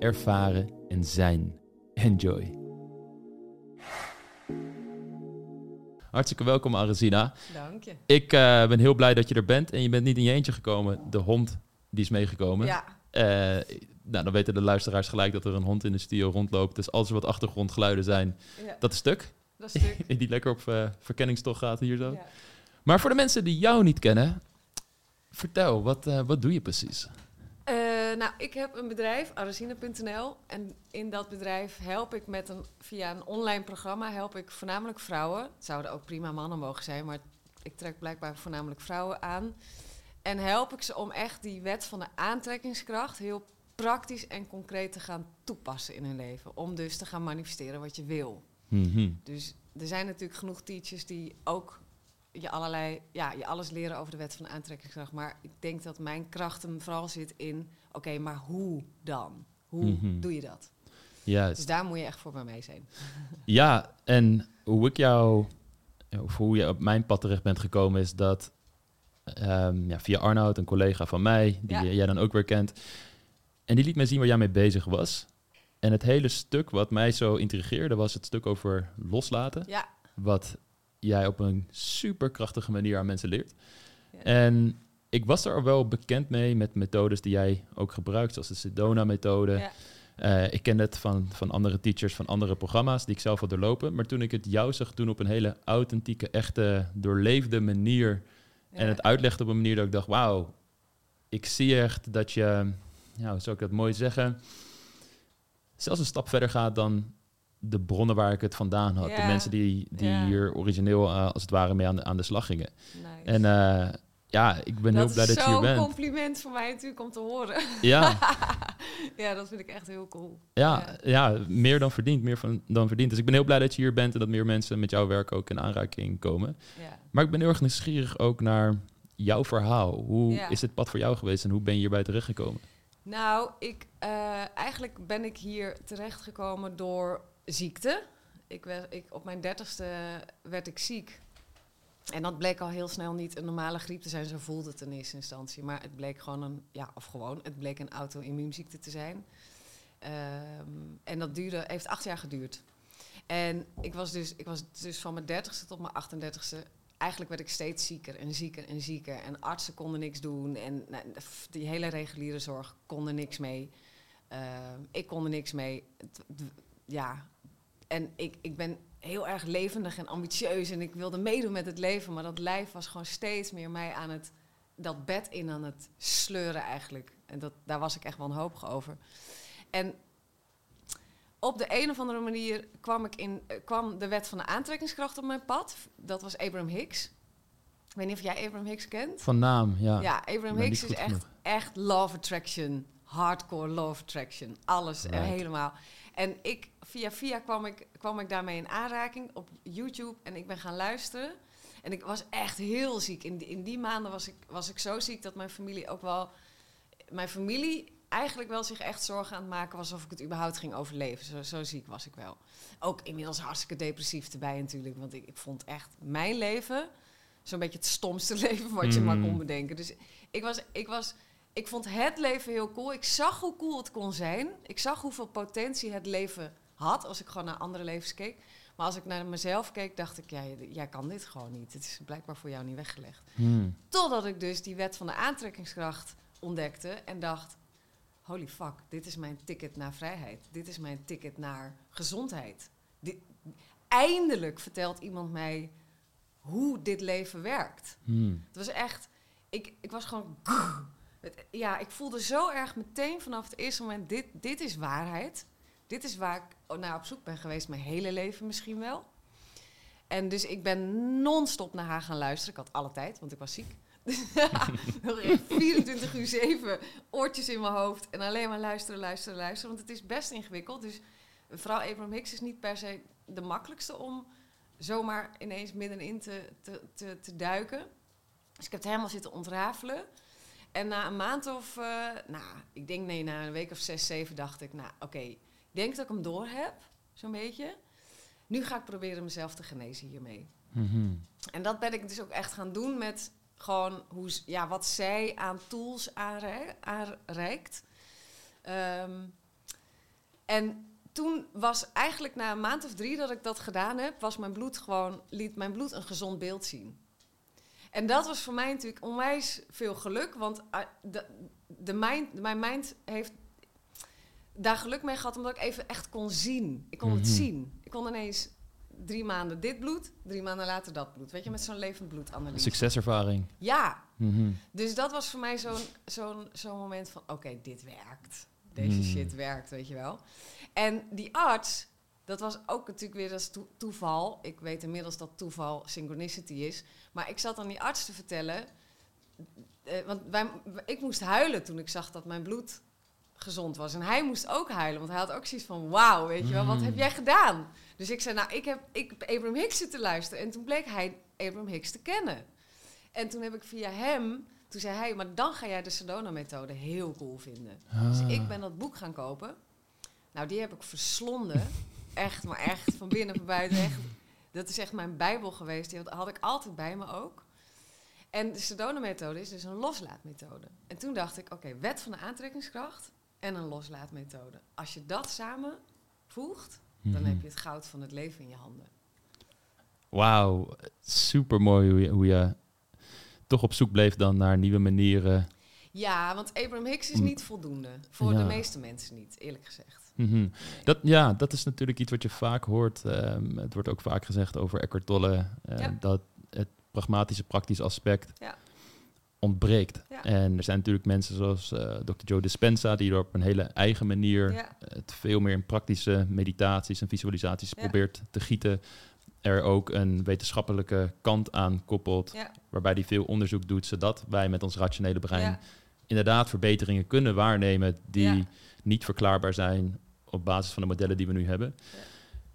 ervaren en zijn. Enjoy. Hartstikke welkom, Arazina. Dank je. Ik eh, ben heel blij dat je er bent en je bent niet in je eentje gekomen. De hond die is meegekomen. Ja, Eh, nou, dan weten de luisteraars gelijk dat er een hond in de studio rondloopt. Dus als er wat achtergrondgeluiden zijn, ja dat is stuk. dat stuk. die lekker op eh, verkenningstocht gaat hier zo. Ja. Maar voor de mensen die jou niet kennen, vertel, wat, eh, wat doe je precies? Eh, nou, ik heb een bedrijf, arazine.nl. En in dat bedrijf help ik met een, via een online programma, help ik voornamelijk vrouwen. Het zouden ook prima mannen mogen zijn, maar ik trek blijkbaar voornamelijk vrouwen aan. En help ik ze om echt die wet van de aantrekkingskracht heel praktisch en concreet te gaan toepassen in hun leven. Om dus te gaan manifesteren wat je wil. Mhm. Dus er zijn natuurlijk genoeg teachers die ook je allerlei, ja, je alles leren over de wet van de aantrekkingskracht. Maar ik denk dat mijn kracht hem vooral zit in, oké, maar hoe dan? Hoe Mhm. doe je dat? Juist. Dus daar moet je echt voor bij mij zijn. Ja, en hoe ik jou, of hoe je op mijn pad terecht bent gekomen, is dat ehm, ja, via Arnoud, een collega van mij, die Ja. jij dan ook weer kent, en die liet mij zien waar jij mee bezig was. En het hele stuk wat mij zo intrigeerde was het stuk over loslaten, Ja, wat jij op een superkrachtige manier aan mensen leert. Ja. En ik was er al wel bekend mee met methodes die jij ook gebruikt, zoals de Sedona-methode. ja, Eh, ik ken het van, van andere teachers, van andere programma's die ik zelf had doorlopen. Maar toen ik het jou zag doen op een hele authentieke, echte, doorleefde manier. En het uitlegde op een manier dat ik dacht, wauw, ik zie echt dat je, ja, hoe zou ik dat mooi zeggen, zelfs een stap verder gaat dan de bronnen waar ik het vandaan had. De mensen die, die hier origineel eh, als het ware mee aan de, aan de slag gingen. Nice. En eh, ja, ik ben dat heel blij is dat je hier zo'n bent. compliment voor mij natuurlijk om te horen. Ja, ja, dat vind ik echt heel cool. Ja, ja, meer dan verdiend, meer van, dan verdiend. Dus ik ben heel blij dat je hier bent en dat meer mensen met jouw werk ook in aanraking komen. Ja. Maar ik ben heel erg nieuwsgierig ook naar jouw verhaal. Hoe Ja. is dit pad voor jou geweest en hoe ben je hierbij terechtgekomen? Nou, ik, eh, eigenlijk ben ik hier terechtgekomen door ziekte. Ik werd, ik, op mijn dertigste werd ik ziek. En dat bleek al heel snel niet een normale griep te zijn. Zo voelde het in eerste instantie. Maar het bleek gewoon een, ja, of gewoon, het bleek een auto-immuunziekte te zijn. Ehm, en dat duurde, heeft acht jaar geduurd. En ik was dus, ik was dus van mijn dertigste tot mijn 38ste eigenlijk werd ik steeds zieker en zieker en zieker. En artsen konden niks doen. En nou, die hele reguliere zorg kon er niks mee. Ehm, ik kon er niks mee. Ja, en ik, ik ben heel erg levendig en ambitieus. En ik wilde meedoen met het leven. Maar dat lijf was gewoon steeds meer mij aan het... dat bed in aan het sleuren eigenlijk. En dat, daar was ik echt wanhopig over. En op de een of andere manier kwam, ik in, eh, kwam de wet van de aantrekkingskracht op mijn pad. Dat was Abraham Hicks. Ik weet niet of jij Abraham Hicks kent. Van naam, ja. Ja, Abraham Hicks is echt, genoeg. echt love attraction. Hardcore love attraction. Alles en Right. helemaal. En ik, via via kwam ik, kwam ik daarmee in aanraking op YouTube. En ik ben gaan luisteren. En ik was echt heel ziek. In die, in die maanden was ik, was ik zo ziek dat mijn familie ook wel... Mijn familie eigenlijk wel zich echt zorgen aan het maken was... of ik het überhaupt ging overleven. Zo, zo ziek was ik wel. Ook inmiddels hartstikke depressief erbij natuurlijk. Want ik, ik vond echt mijn leven... zo'n beetje het stomste leven wat je maar Mm. kon bedenken. Dus ik was, ik was, ik vond het leven heel cool. Ik zag hoe cool het kon zijn. Ik zag hoeveel potentie het leven had als ik gewoon naar andere levens keek. Maar als ik naar mezelf keek, dacht ik, ja, jij- kan dit gewoon niet. Het is blijkbaar voor jou niet weggelegd. Hmm. Totdat ik dus die wet van de aantrekkingskracht ontdekte en dacht: holy fuck, dit is mijn ticket naar vrijheid. Dit is mijn ticket naar gezondheid. Dit, eindelijk vertelt iemand mij hoe dit leven werkt. Hmm. Het was echt, ik, ik was gewoon, ja, ik voelde zo erg meteen vanaf het eerste moment, dit, dit is waarheid. Dit is waar ik naar op zoek ben geweest, mijn hele leven misschien wel. En dus ik ben non-stop naar haar gaan luisteren. Ik had alle tijd, want ik was ziek. Nog echt 24 uur 7 oortjes in mijn hoofd en alleen maar luisteren, luisteren, luisteren. Want het is best ingewikkeld. Dus mevrouw Abraham Hicks is niet per se de makkelijkste om zomaar ineens middenin te, te, te duiken. Dus ik heb het helemaal zitten ontrafelen. En na een maand of, uh, nou, ik denk nee, na een week of zes, zeven dacht ik, nou oké, ik denk dat ik hem door heb, zo'n beetje. Nu ga ik proberen mezelf te genezen hiermee. Mm En dat ben ik dus ook echt gaan doen met gewoon hoe, ja, wat zij aan tools aanreikt. Um, en toen was eigenlijk na een maand of drie dat ik dat gedaan heb, was mijn bloed gewoon, liet mijn bloed een gezond beeld zien. En dat was voor mij natuurlijk onwijs veel geluk, want uh, de, de mind, mijn mind heeft daar geluk mee gehad omdat ik even echt kon zien. Ik kon het mhm. zien. Ik kon ineens drie maanden dit bloed, drie maanden later dat bloed. Weet je, met zo'n levend bloedanalyse. Succeservaring. Ja. Mhm. Dus dat was voor mij zo'n zo'n zo'n moment van, oké, dit werkt. Deze mhm. shit werkt, weet je wel. En die arts, dat was ook natuurlijk weer als toeval. Ik weet inmiddels dat toeval synchronicity is. Maar ik zat aan die arts te vertellen. Uh, want wij, ik moest huilen toen ik zag dat mijn bloed gezond was. En hij moest ook huilen, want hij had ook zoiets van... wauw, weet je wel, wat heb mm. jij gedaan? Dus ik zei, nou, ik heb, ik heb Abraham Hicks zitten luisteren. En toen bleek hij Abraham Hicks te kennen. En toen heb ik via hem... Toen zei hij, maar dan ga jij de Sedona-methode heel cool vinden. Dus ah. ik ben dat boek gaan kopen. Nou, die heb ik verslonden. Echt, maar echt, van binnen van buiten. Echt. Dat is echt mijn bijbel geweest. Die had ik altijd bij me ook. En de Sedona-methode is dus een loslaatmethode. En toen dacht ik, oké, wet van de aantrekkingskracht en een loslaatmethode. Als je dat samen voegt, dan heb mhm. je het goud van het leven in je handen. Wauw, super mooi hoe je, hoe je toch op zoek bleef dan naar nieuwe manieren. Ja, want Abraham Hicks is niet voldoende. Voor de meeste mensen niet, eerlijk gezegd. Mhm. dat, ja, dat is natuurlijk iets wat je vaak hoort. Um, het wordt ook vaak gezegd over Eckhart Tolle. Uh, Dat het pragmatische, praktische aspect ja ontbreekt. En er zijn natuurlijk mensen zoals uh, Dr. Joe Dispenza, die er op een hele eigen manier het veel meer in praktische meditaties en visualisaties probeert te gieten. Er ook een wetenschappelijke kant aan koppelt, waarbij die veel onderzoek doet, zodat wij met ons rationele brein inderdaad verbeteringen kunnen waarnemen die niet verklaarbaar zijn op basis van de modellen die we nu hebben.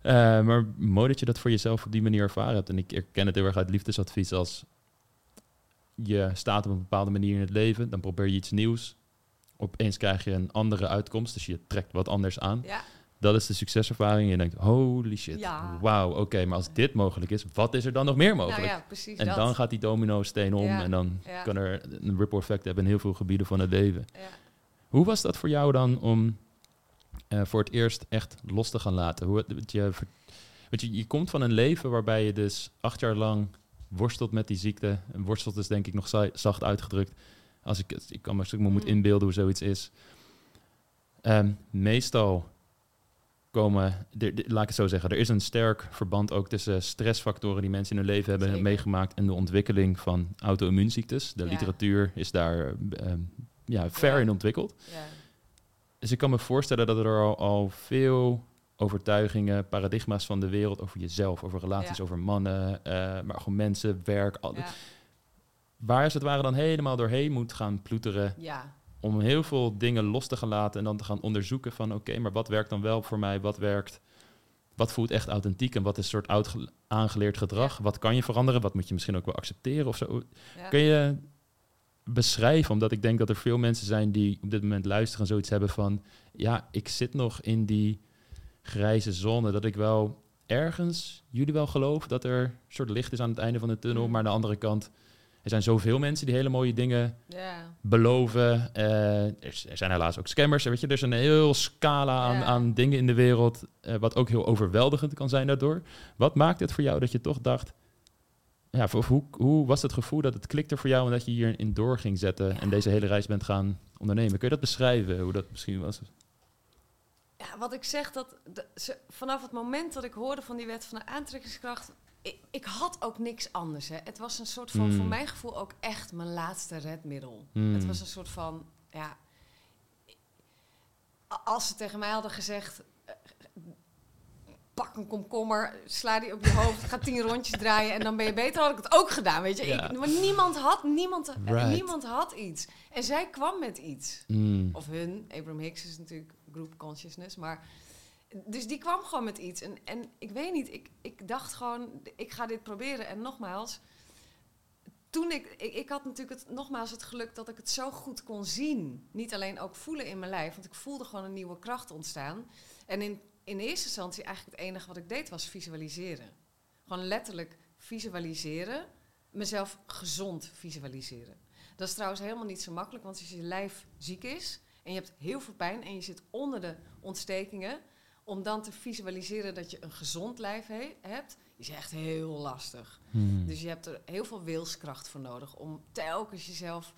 Uh, maar mooi dat je dat voor jezelf op die manier ervaren hebt. En ik herken het heel erg uit liefdesadvies als je staat op een bepaalde manier in het leven, dan probeer je iets nieuws. Opeens krijg je een andere uitkomst, dus je trekt wat anders aan. Ja. Dat is de succeservaring. Je denkt, holy shit, ja. wauw, oké, maar als dit mogelijk is, wat is er dan nog meer mogelijk? Nou ja, precies en dan gaat die domino-steen om en dan kan er een ripple effect hebben in heel veel gebieden van het leven. Hoe was dat voor jou dan om uh, voor het eerst echt los te gaan laten? Hoe, je, je, je komt van een leven waarbij je dus acht jaar lang worstelt met die ziekte. En worstelt is denk ik nog zacht uitgedrukt. Als ik, ik kan me, me moet mm. inbeelden hoe zoiets is. Ehm, meestal komen, laat ik het zo zeggen, er is een sterk verband ook tussen stressfactoren die mensen in hun leven hebben meegemaakt en de ontwikkeling van auto-immuunziektes. De literatuur is daar ehm, ja, ver in ontwikkeld. Ja. Dus ik kan me voorstellen dat er al, al veel overtuigingen, paradigma's van de wereld over jezelf, over relaties, over mannen, uh, maar gewoon mensen, werk. Al, Waar is het ware dan helemaal doorheen moet gaan ploeteren. Ja. Om heel veel dingen los te gaan laten en dan te gaan onderzoeken van oké, maar wat werkt dan wel voor mij? Wat werkt? Wat voelt echt authentiek en wat is een soort oud aangeleerd gedrag? Wat kan je veranderen? Wat moet je misschien ook wel accepteren of zo? Kun je beschrijven, omdat ik denk dat er veel mensen zijn die op dit moment luisteren en zoiets hebben van ja, ik zit nog in die grijze zone. Dat ik wel ergens, jullie wel geloof, dat er een soort licht is aan het einde van de tunnel. Mm. Maar aan de andere kant, er zijn zoveel mensen die hele mooie dingen beloven. Uh, er, zijn helaas ook scammers. Weet je, er is een heel scala aan, aan dingen in de wereld, uh, wat ook heel overweldigend kan zijn daardoor. Wat maakt het voor jou dat je toch dacht, ja, hoe, hoe was het gevoel dat het klikte voor jou en dat je hierin door ging zetten en deze hele reis bent gaan ondernemen? Kun je dat beschrijven, hoe dat misschien was? ja, wat ik zeg, dat ze, vanaf het moment dat ik hoorde van die wet van de aantrekkingskracht, ik, ik had ook niks anders. Hè. Het was een soort van, voor hmm. mijn gevoel, ook echt mijn laatste redmiddel. Hmm. Het was een soort van, ja, als ze tegen mij hadden gezegd, pak een komkommer, sla die op je hoofd, ga tien rondjes draaien en dan ben je beter. Had ik het ook gedaan, weet je. Ja. Ik, maar niemand had, niemand, Right. niemand had iets. En zij kwam met iets. Mm. Of hun, Abraham Hicks is natuurlijk group consciousness, maar... Dus die kwam gewoon met iets. En, en ik weet niet, ik, ik dacht gewoon, ik ga dit proberen. En nogmaals, toen ik, ik... Ik had natuurlijk het, nogmaals het geluk dat ik het zo goed kon zien. Niet alleen ook voelen in mijn lijf, want ik voelde gewoon een nieuwe kracht ontstaan. En in, in eerste instantie eigenlijk het enige wat ik deed was visualiseren. Gewoon letterlijk visualiseren. Mezelf gezond visualiseren. Dat is trouwens helemaal niet zo makkelijk, want als je lijf ziek is en je hebt heel veel pijn en je zit onder de ontstekingen, om dan te visualiseren dat je een gezond lijf he- hebt, is echt heel lastig. Mm. Dus je hebt er heel veel wilskracht voor nodig om telkens jezelf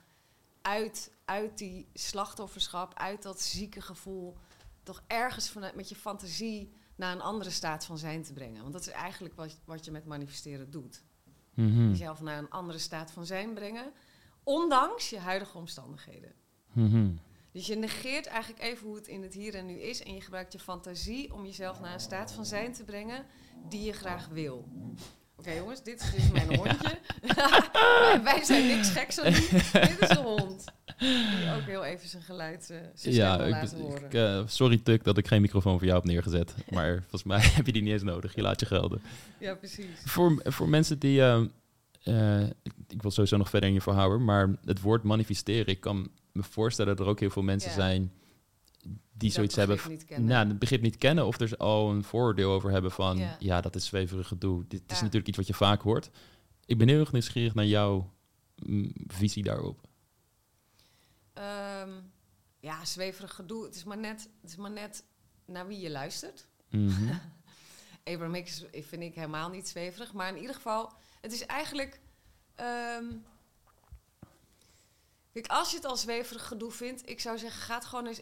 uit, uit die slachtofferschap, uit dat zieke gevoel, toch ergens vanuit met je fantasie naar een andere staat van zijn te brengen. Want dat is eigenlijk wat, wat je met manifesteren doet. Mhm. Jezelf naar een andere staat van zijn brengen, ondanks je huidige omstandigheden. Mhm. Dus je negeert eigenlijk even hoe het in het hier en nu is en je gebruikt je fantasie om jezelf naar een staat van zijn te brengen die je graag wil. Oké jongens, dit is dus mijn hondje. Wij zijn niks geks aan. Dit is een hond. Die ook heel even zijn geluid uh, zijn Ja, ik, laten horen. ik, eh, sorry Tuk dat ik geen microfoon voor jou heb neergezet. Maar volgens mij heb je die niet eens nodig. Je laat je gelden. ja, precies. Voor, voor mensen die... eh, eh, ik, ik wil sowieso nog verder in je verhaal maar het woord manifesteren, ik kan me voorstellen dat er ook heel veel mensen Ja. zijn die dat zoiets hebben, nou, het begrip niet kennen of er al een vooroordeel over hebben van, ja, Ja. dat is zweverig gedoe. Dit is natuurlijk iets wat je vaak hoort. Ik ben heel erg nieuwsgierig naar jouw mm, visie daarop. Ja, zweverig gedoe. Het is, maar net, het is maar net naar wie je luistert. Abraham Hicks vind ik helemaal niet zweverig. Maar in ieder geval, het is eigenlijk... ehm, kijk, als je het al zweverig gedoe vindt... Ik zou zeggen, ga het gewoon eens...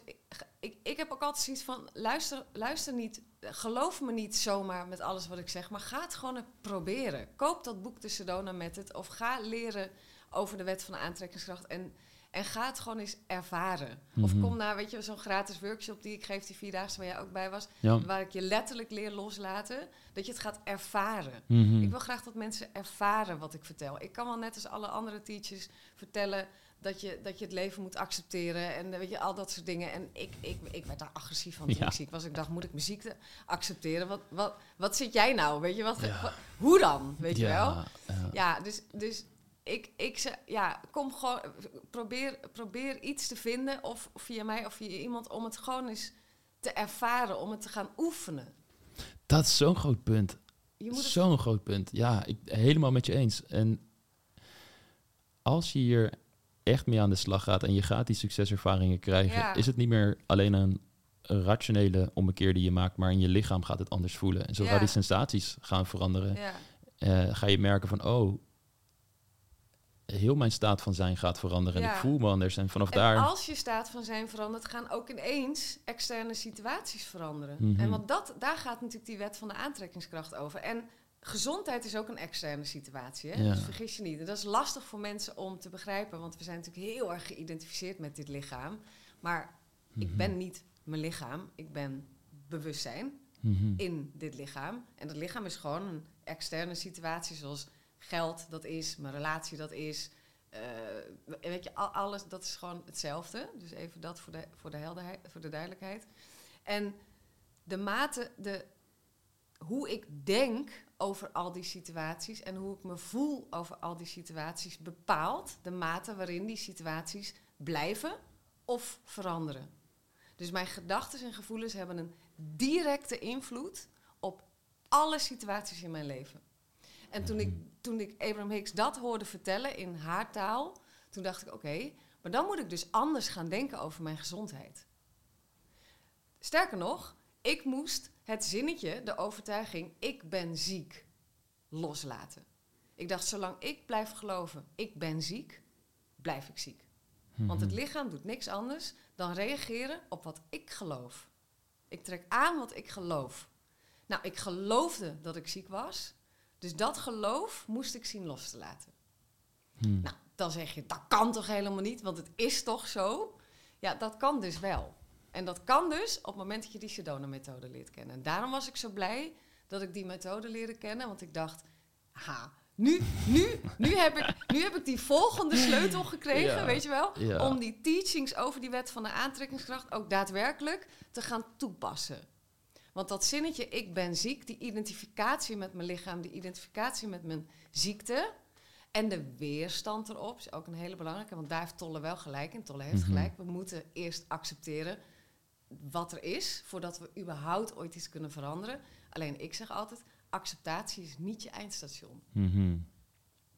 Ik, ik heb ook altijd zoiets van... Luister, luister niet... Geloof me niet zomaar met alles wat ik zeg. Maar ga het gewoon proberen. Koop dat boek De Sedona Method. Of ga leren over de wet van de aantrekkingskracht. En, en ga het gewoon eens ervaren. Of Mhm. kom naar, weet je, zo'n gratis workshop die ik geef... die vierdaagse waar jij ook bij was Ja. waar ik je letterlijk leer loslaten, dat je het gaat ervaren. Mhm. Ik wil graag dat mensen ervaren wat ik vertel. Ik kan wel net als alle andere teachers vertellen dat je, dat je het leven moet accepteren en weet je, al dat soort dingen. En ik, ik, ik werd daar agressief van toen Ja. ik ziek was. Ik dacht, moet ik mijn ziekte accepteren? Wat, wat, wat zit jij nou? Weet je, wat, Ja. wat- hoe dan? Weet je wel? ja, ja. Ja, dus, dus ik, ik ja, kom gewoon, probeer, probeer iets te vinden, of via mij of via iemand, om het gewoon eens te ervaren, om het te gaan oefenen. Dat is zo'n groot punt. Het, Zo'n groot punt. Ja, ik helemaal met je eens. En als je hier echt mee aan de slag gaat en je gaat die succeservaringen krijgen, Ja. is het niet meer alleen een, rationele ommekeer die je maakt, maar in je lichaam gaat het anders voelen. En zodra Ja. die sensaties gaan veranderen, ja, eh, ga je merken van, oh, heel mijn staat van zijn gaat veranderen en ik voel me anders. En vanaf en daar... als je staat van zijn verandert, gaan ook ineens externe situaties veranderen. Mhm. En want dat, daar gaat natuurlijk die wet van de aantrekkingskracht over. En gezondheid is ook een externe situatie. Hè? Ja. Dus vergis je niet. En dat is lastig voor mensen om te begrijpen, want we zijn natuurlijk heel erg geïdentificeerd met dit lichaam. Maar ik Mhm. ben niet mijn lichaam, ik ben bewustzijn Mhm. in dit lichaam. En dat lichaam is gewoon een externe situatie, zoals geld dat is, mijn relatie dat is. eh, weet je, al- alles, dat is gewoon hetzelfde. Dus even dat voor de, voor de helderheid, voor de duidelijkheid. En de mate, de, hoe ik denk over al die situaties en hoe ik me voel over al die situaties bepaalt de mate waarin die situaties blijven of veranderen. Dus mijn gedachten en gevoelens hebben een directe invloed op alle situaties in mijn leven. En toen ik, toen ik Abraham Hicks dat hoorde vertellen in haar taal, toen dacht ik: oké, maar dan moet ik dus anders gaan denken over mijn gezondheid. Sterker nog, ik moest het zinnetje, de overtuiging: ik ben ziek, loslaten. Ik dacht: zolang ik blijf geloven, ik ben ziek, blijf ik ziek. Want het Mhm. lichaam doet niks anders dan reageren op wat ik geloof. Ik trek aan wat ik geloof. Nou, ik geloofde dat ik ziek was. Dus dat geloof moest ik zien los te laten. Mhm. Nou, dan zeg je, dat kan toch helemaal niet, want het is toch zo? Ja, dat kan dus wel. En dat kan dus op het moment dat je die Sedona-methode leert kennen. En daarom was ik zo blij dat ik die methode leerde kennen. Want ik dacht, ha, nu, nu, nu, heb, ik, nu heb ik die volgende sleutel gekregen, Ja. weet je wel? Ja. Om die teachings over die wet van de aantrekkingskracht ook daadwerkelijk te gaan toepassen. Want dat zinnetje, ik ben ziek, die identificatie met mijn lichaam, die identificatie met mijn ziekte en de weerstand erop is ook een hele belangrijke. Want daar heeft Tolle wel gelijk in. Tolle heeft Mhm. gelijk. We moeten eerst accepteren wat er is, voordat we überhaupt ooit iets kunnen veranderen. Alleen ik zeg altijd, acceptatie is niet je eindstation. Mhm.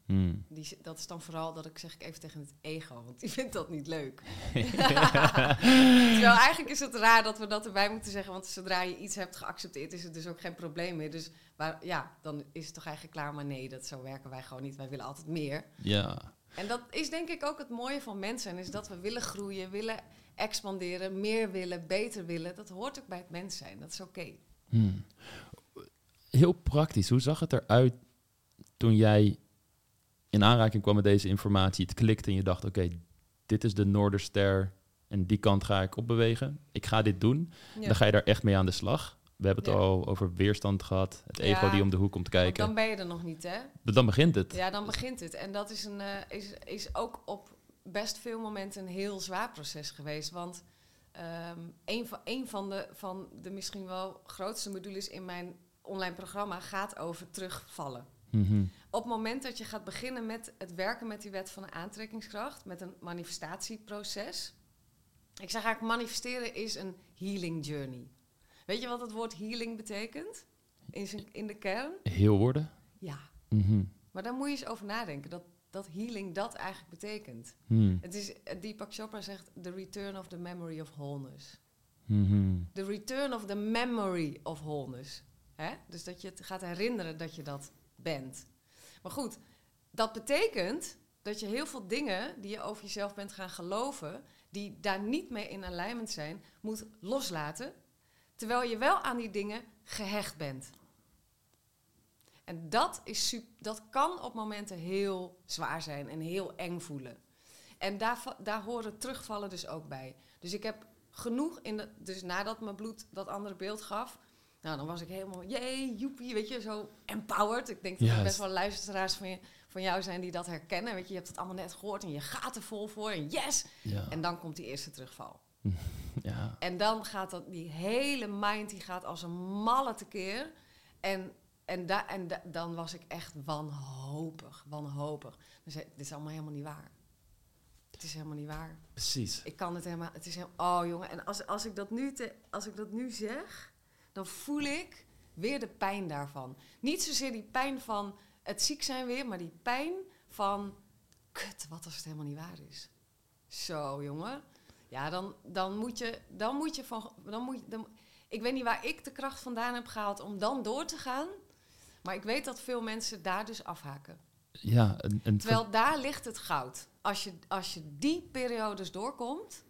Mhm. Die, dat is dan vooral dat ik zeg ik even tegen het ego, want die vindt dat niet leuk. Terwijl eigenlijk is het raar dat we dat erbij moeten zeggen, want zodra je iets hebt geaccepteerd, is het dus ook geen probleem meer. Dus waar, ja, dan is het toch eigenlijk klaar, maar nee, dat, zo werken wij gewoon niet. Wij willen altijd meer. Ja. En dat is denk ik ook het mooie van mensen, is dat we willen groeien, willen expanderen, meer willen, beter willen. Dat hoort ook bij het mens zijn, dat is oké. Hmm. Heel praktisch, hoe zag het eruit toen jij in aanraking kwam met deze informatie? Het klikte en je dacht, oké, dit is de Noorderster en die kant ga ik opbewegen. Ik ga dit doen. Ja. Dan ga je daar echt mee aan de slag. We hebben het Ja. al over weerstand gehad, het ego Ja. die om de hoek komt kijken. dan ben je er nog niet, hè? Dan begint het. Ja, dan begint het. En dat is, een, eh, is, is ook op best veel momenten een heel zwaar proces geweest. Want ehm, een, van, een van, de, van de misschien wel grootste modules in mijn online programma gaat over terugvallen. Mhm. Op het moment dat je gaat beginnen met het werken met die wet van de aantrekkingskracht, met een manifestatieproces. Ik zeg eigenlijk, manifesteren is een healing journey. Weet je wat het woord healing betekent? In, zijn, in de kern? Heel worden. Ja. Mhm. Maar daar moet je eens over nadenken, dat, dat healing dat eigenlijk betekent. Hmm. Het is, Deepak Chopra zegt, the return of the memory of wholeness. Mhm. The return of the memory of wholeness. Hè? Dus dat je het gaat herinneren dat je dat bent. Maar goed, dat betekent dat je heel veel dingen die je over jezelf bent gaan geloven, die daar niet mee in alignment zijn, moet loslaten. Terwijl je wel aan die dingen gehecht bent. En dat, is dat kan op momenten heel zwaar zijn en heel eng voelen. En daar, daar horen terugvallen dus ook bij. Dus ik heb genoeg in de. Dus nadat mijn bloed dat andere beeld gaf. Nou, dan was ik helemaal. Jee, joepie, weet je, zo empowered. Ik denk dat er best wel luisteraars van, je, van jou zijn die dat herkennen. Weet je, je hebt het allemaal net gehoord en je gaat er vol voor. En yes! Ja. En dan komt die eerste terugval. ja. En dan gaat dat, die hele mind die gaat als een malle tekeer. En, en, da, en da- dan was ik echt wanhopig, wanhopig. Ik, dit is allemaal helemaal niet waar. Het is helemaal niet waar. Precies. Ik kan het helemaal, het is helemaal, oh jongen. En als, als, ik dat nu te, als ik dat nu zeg, dan voel ik weer de pijn daarvan. Niet zozeer die pijn van het ziek zijn weer, maar die pijn van, kut, wat als het helemaal niet waar is. Zo, jongen. Ja, dan, dan moet je, dan moet je van, dan moet je, dan, ik weet niet waar ik de kracht vandaan heb gehaald om dan door te gaan. Maar ik weet dat veel mensen daar dus afhaken. Ja, een Terwijl daar ligt het goud. Als je, als je die periodes doorkomt,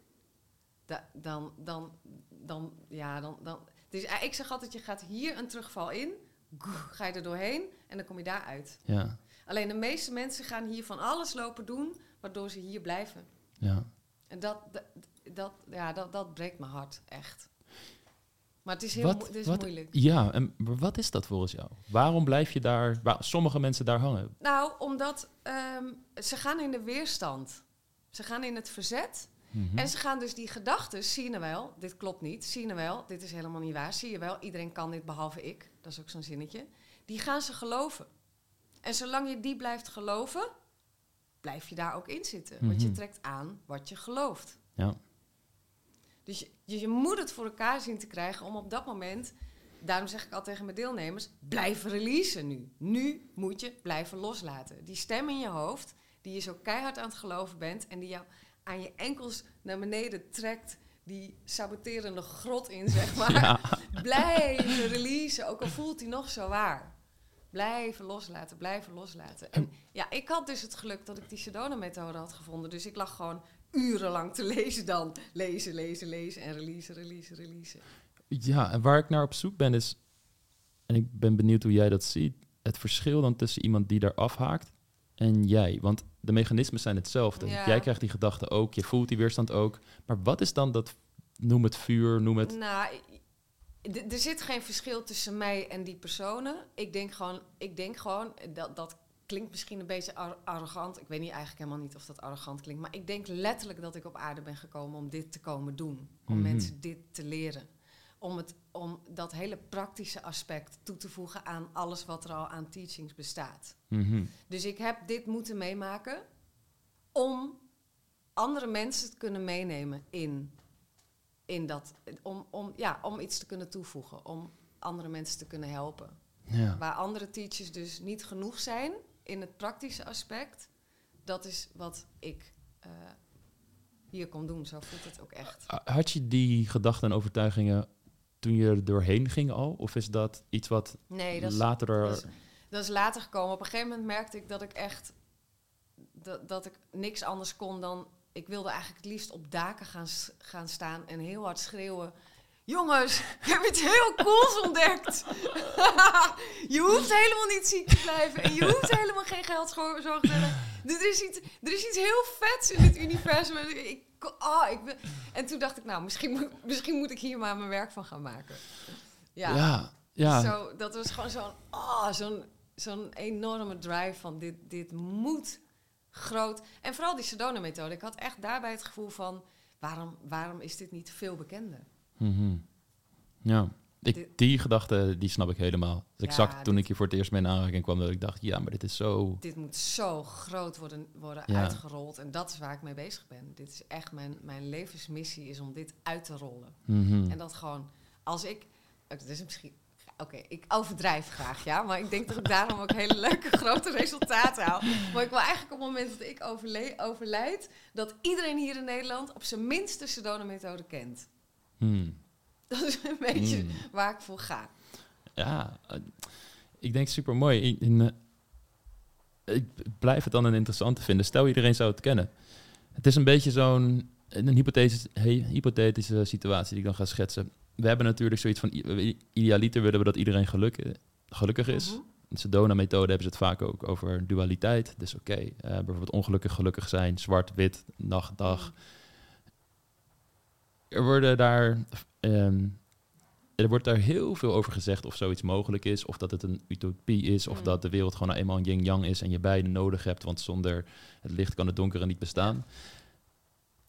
da- dan, dan, dan, ja, dan, dan. Dus eh, ik zeg altijd, je gaat hier een terugval in, ga je er doorheen en dan kom je daar uit. ja, Alleen de meeste mensen gaan hier van alles lopen doen, waardoor ze hier blijven. ja. En dat, dat, dat, ja, dat, dat breekt mijn hart, echt. Maar het is heel Wat- het is wat- moeilijk. Ja, en wat is dat volgens jou? Waarom blijf je daar, waar sommige mensen daar hangen? Nou, omdat ehm, ze gaan in de weerstand. Ze gaan in het verzet. Mhm. En ze gaan dus die gedachten, zie je nou wel, dit klopt niet, zie je nou wel, dit is helemaal niet waar, zie je wel, iedereen kan dit behalve ik, dat is ook zo'n zinnetje, die gaan ze geloven. En zolang je die blijft geloven, blijf je daar ook in zitten. Want je Mhm. trekt aan wat je gelooft. Ja. Dus je, je, je moet het voor elkaar zien te krijgen om op dat moment, daarom zeg ik al tegen mijn deelnemers, blijf releasen nu. Nu moet je blijven loslaten. Die stem in je hoofd, die je zo keihard aan het geloven bent en die jou aan je enkels naar beneden trekt, die saboterende grot in, zeg maar. Ja. Blijven releasen, ook al voelt hij nog zo waar. Blijven loslaten, blijven loslaten. En ja, ik had dus het geluk dat ik die Sedona-methode had gevonden. Dus ik lag gewoon urenlang te lezen dan. Lezen, lezen, lezen en releasen, releasen, releasen. Ja, en waar ik naar op zoek ben is, en ik ben benieuwd hoe jij dat ziet, het verschil dan tussen iemand die daar afhaakt en jij. Want de mechanismen zijn hetzelfde. Ja. Jij krijgt die gedachten ook, je voelt die weerstand ook. Maar wat is dan dat noem het vuur, noem het... Nou, er zit geen verschil tussen mij en die personen. Ik denk gewoon, ik denk gewoon dat, dat klinkt misschien een beetje ar- arrogant. Ik weet niet eigenlijk helemaal niet of dat arrogant klinkt. Maar ik denk letterlijk dat ik op aarde ben gekomen om dit te komen doen. Om Mhm. mensen dit te leren. Om, het, om dat hele praktische aspect toe te voegen aan alles wat er al aan teachings bestaat. Mhm. Dus ik heb dit moeten meemaken om andere mensen te kunnen meenemen in, in dat. Om, om, ja, om iets te kunnen toevoegen, om andere mensen te kunnen helpen. Ja. Waar andere teachers dus niet genoeg zijn in het praktische aspect, dat is wat ik eh, hier kom doen. Zo voelt het ook echt. Had je die gedachten en overtuigingen toen je er doorheen ging al? Of is dat iets wat Nee, dat is, later... er- dat is, dat is later gekomen. Op een gegeven moment merkte ik dat ik echt dat, dat ik niks anders kon dan. Ik wilde eigenlijk het liefst op daken gaan, gaan staan en heel hard schreeuwen. Jongens, ik heb iets heel cools ontdekt. je hoeft helemaal niet ziek te blijven en je hoeft helemaal geen geld zorgen te hebben. Er is, iets, er is iets heel vets in dit universum. En, ik, oh, ik wil, en toen dacht ik, nou, misschien, moet- misschien moet ik hier maar mijn werk van gaan maken. Ja, ja, ja. Zo, dat was gewoon zo'n oh, zo'n zo'n enorme drive van dit, dit moet groot. En vooral die Sedona-methode. Ik had echt daarbij het gevoel van... waarom, waarom is dit niet veel bekender? Mhm. Ja, ik, die gedachte die snap ik helemaal. Dus Ja, exact toen dit- ik hier voor het eerst mee in aanraking kwam, dat ik dacht, ja, maar dit is zo... Dit moet zo groot worden, worden Ja. uitgerold. En dat is waar ik mee bezig ben. Dit is echt mijn, mijn levensmissie, is om dit uit te rollen. Mhm. En dat gewoon, als ik... Het is misschien... Oké, ik overdrijf graag, ja. Maar ik denk dat ik daarom ook hele leuke, grote resultaten haal. Maar ik wil eigenlijk op het moment dat ik overlijd... dat iedereen hier in Nederland op zijn minst de Sedona-methode kent. Hmm. Dat is een beetje Hmm. waar ik voor ga. Ja, eh, ik denk super mooi. In, in, eh, ik blijf het dan een interessante vinden. Stel iedereen zou het kennen. Het is een beetje zo'n een hypothetische, he- hypothetische situatie die ik dan ga schetsen. We hebben natuurlijk zoiets van idealiter willen we dat iedereen geluk, gelukkig is. Mhm. In de Sedona-methode hebben ze het vaak ook over dualiteit. Dus oké, eh, bijvoorbeeld ongelukkig gelukkig zijn, zwart, wit, nacht, dag. Er worden daar, ehm, er wordt daar heel veel over gezegd of zoiets mogelijk is, of dat het een utopie is, of Mm. dat de wereld gewoon nou eenmaal een yin-yang is en je beide nodig hebt, want zonder het licht kan het donkere niet bestaan.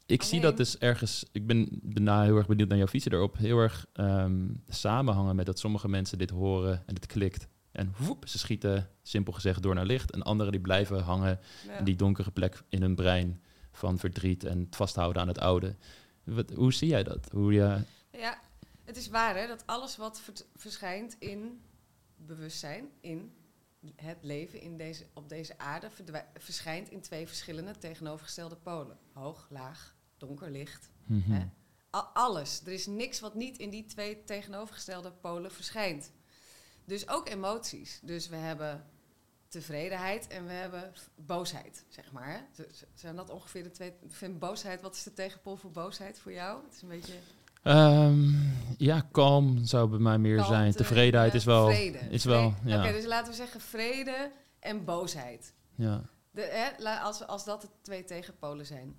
Ik zie dat dus ergens, ik ben, ben nou heel erg benieuwd naar jouw visie daarop, heel erg ehm, samenhangen met dat sommige mensen dit horen en het klikt. En woep, ze schieten, simpel gezegd, door naar licht. En anderen die blijven hangen Ja. in die donkere plek in hun brein van verdriet en het vasthouden aan het oude. Wat, hoe zie jij dat? Hoe je, Ja, het is waar hè, dat alles wat ver- verschijnt in bewustzijn, in het leven in deze, op deze aarde, verschijnt in twee verschillende tegenovergestelde polen. Hoog, laag, donker, licht. Mhm. Hè? Alles. Er is niks wat niet in die twee tegenovergestelde polen verschijnt. Dus ook emoties. Dus we hebben tevredenheid en we hebben boosheid, zeg maar. hè. Zijn dat ongeveer de twee... Ik vind boosheid, wat is de tegenpol voor boosheid voor jou? Het is een beetje... Ehm, ja, kalm zou bij mij meer zijn. Tevredenheid is wel. vrede. Is wel ja, Oké, dus laten we zeggen vrede en boosheid. ja. De, hè, als, als dat de twee tegenpolen zijn.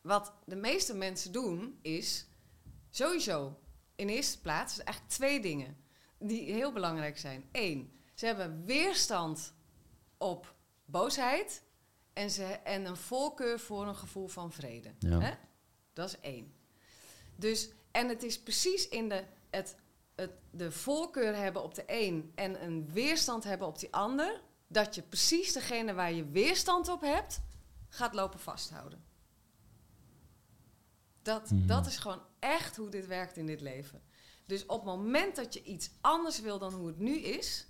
Wat de meeste mensen doen, is sowieso in eerste plaats eigenlijk twee dingen die heel belangrijk zijn. Eén, ze hebben weerstand op boosheid en, ze, en een voorkeur voor een gevoel van vrede. Ja. Hè? Dat is één. Dus, en het is precies in de, het, het, de voorkeur hebben op de een en een weerstand hebben op die ander, dat je precies degene waar je weerstand op hebt, gaat lopen vasthouden. Dat, Mhm. dat is gewoon echt hoe dit werkt in dit leven. Dus op het moment dat je iets anders wil dan hoe het nu is,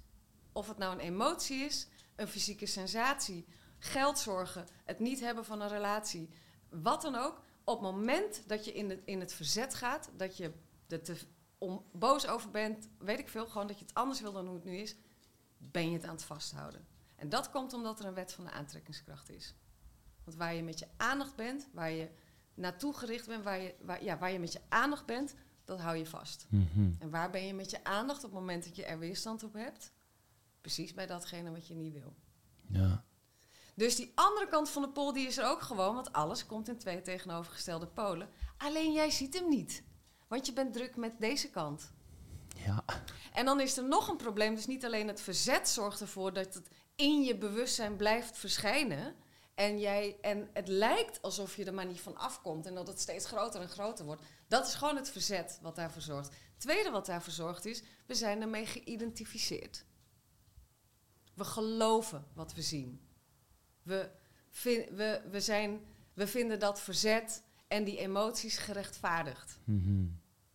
of het nou een emotie is, een fysieke sensatie, geldzorgen, het niet hebben van een relatie, wat dan ook, op het moment dat je in het, in het verzet gaat, dat je er te om, boos over bent, weet ik veel, gewoon dat je het anders wil dan hoe het nu is, ben je het aan het vasthouden. En dat komt omdat er een wet van de aantrekkingskracht is. Want waar je met je aandacht bent, waar je naartoe gericht bent, waar je, waar, ja, waar je met je aandacht bent, dat hou je vast. Mhm. En waar ben je met je aandacht op het moment dat je er weerstand op hebt? Precies bij datgene wat je niet wil. ja. Dus die andere kant van de pol die is er ook gewoon, want alles komt in twee tegenovergestelde polen. Alleen jij ziet hem niet, want je bent druk met deze kant. Ja. En dan is er nog een probleem. Dus niet alleen het verzet zorgt ervoor dat het in je bewustzijn blijft verschijnen. En, jij, en het lijkt alsof je er maar niet van afkomt en dat het steeds groter en groter wordt. Dat is gewoon het verzet wat daarvoor zorgt. Het tweede wat daarvoor zorgt is, we zijn ermee geïdentificeerd. We geloven wat we zien. We, we, we, zijn, we vinden dat verzet en die emoties gerechtvaardigd. Mhm.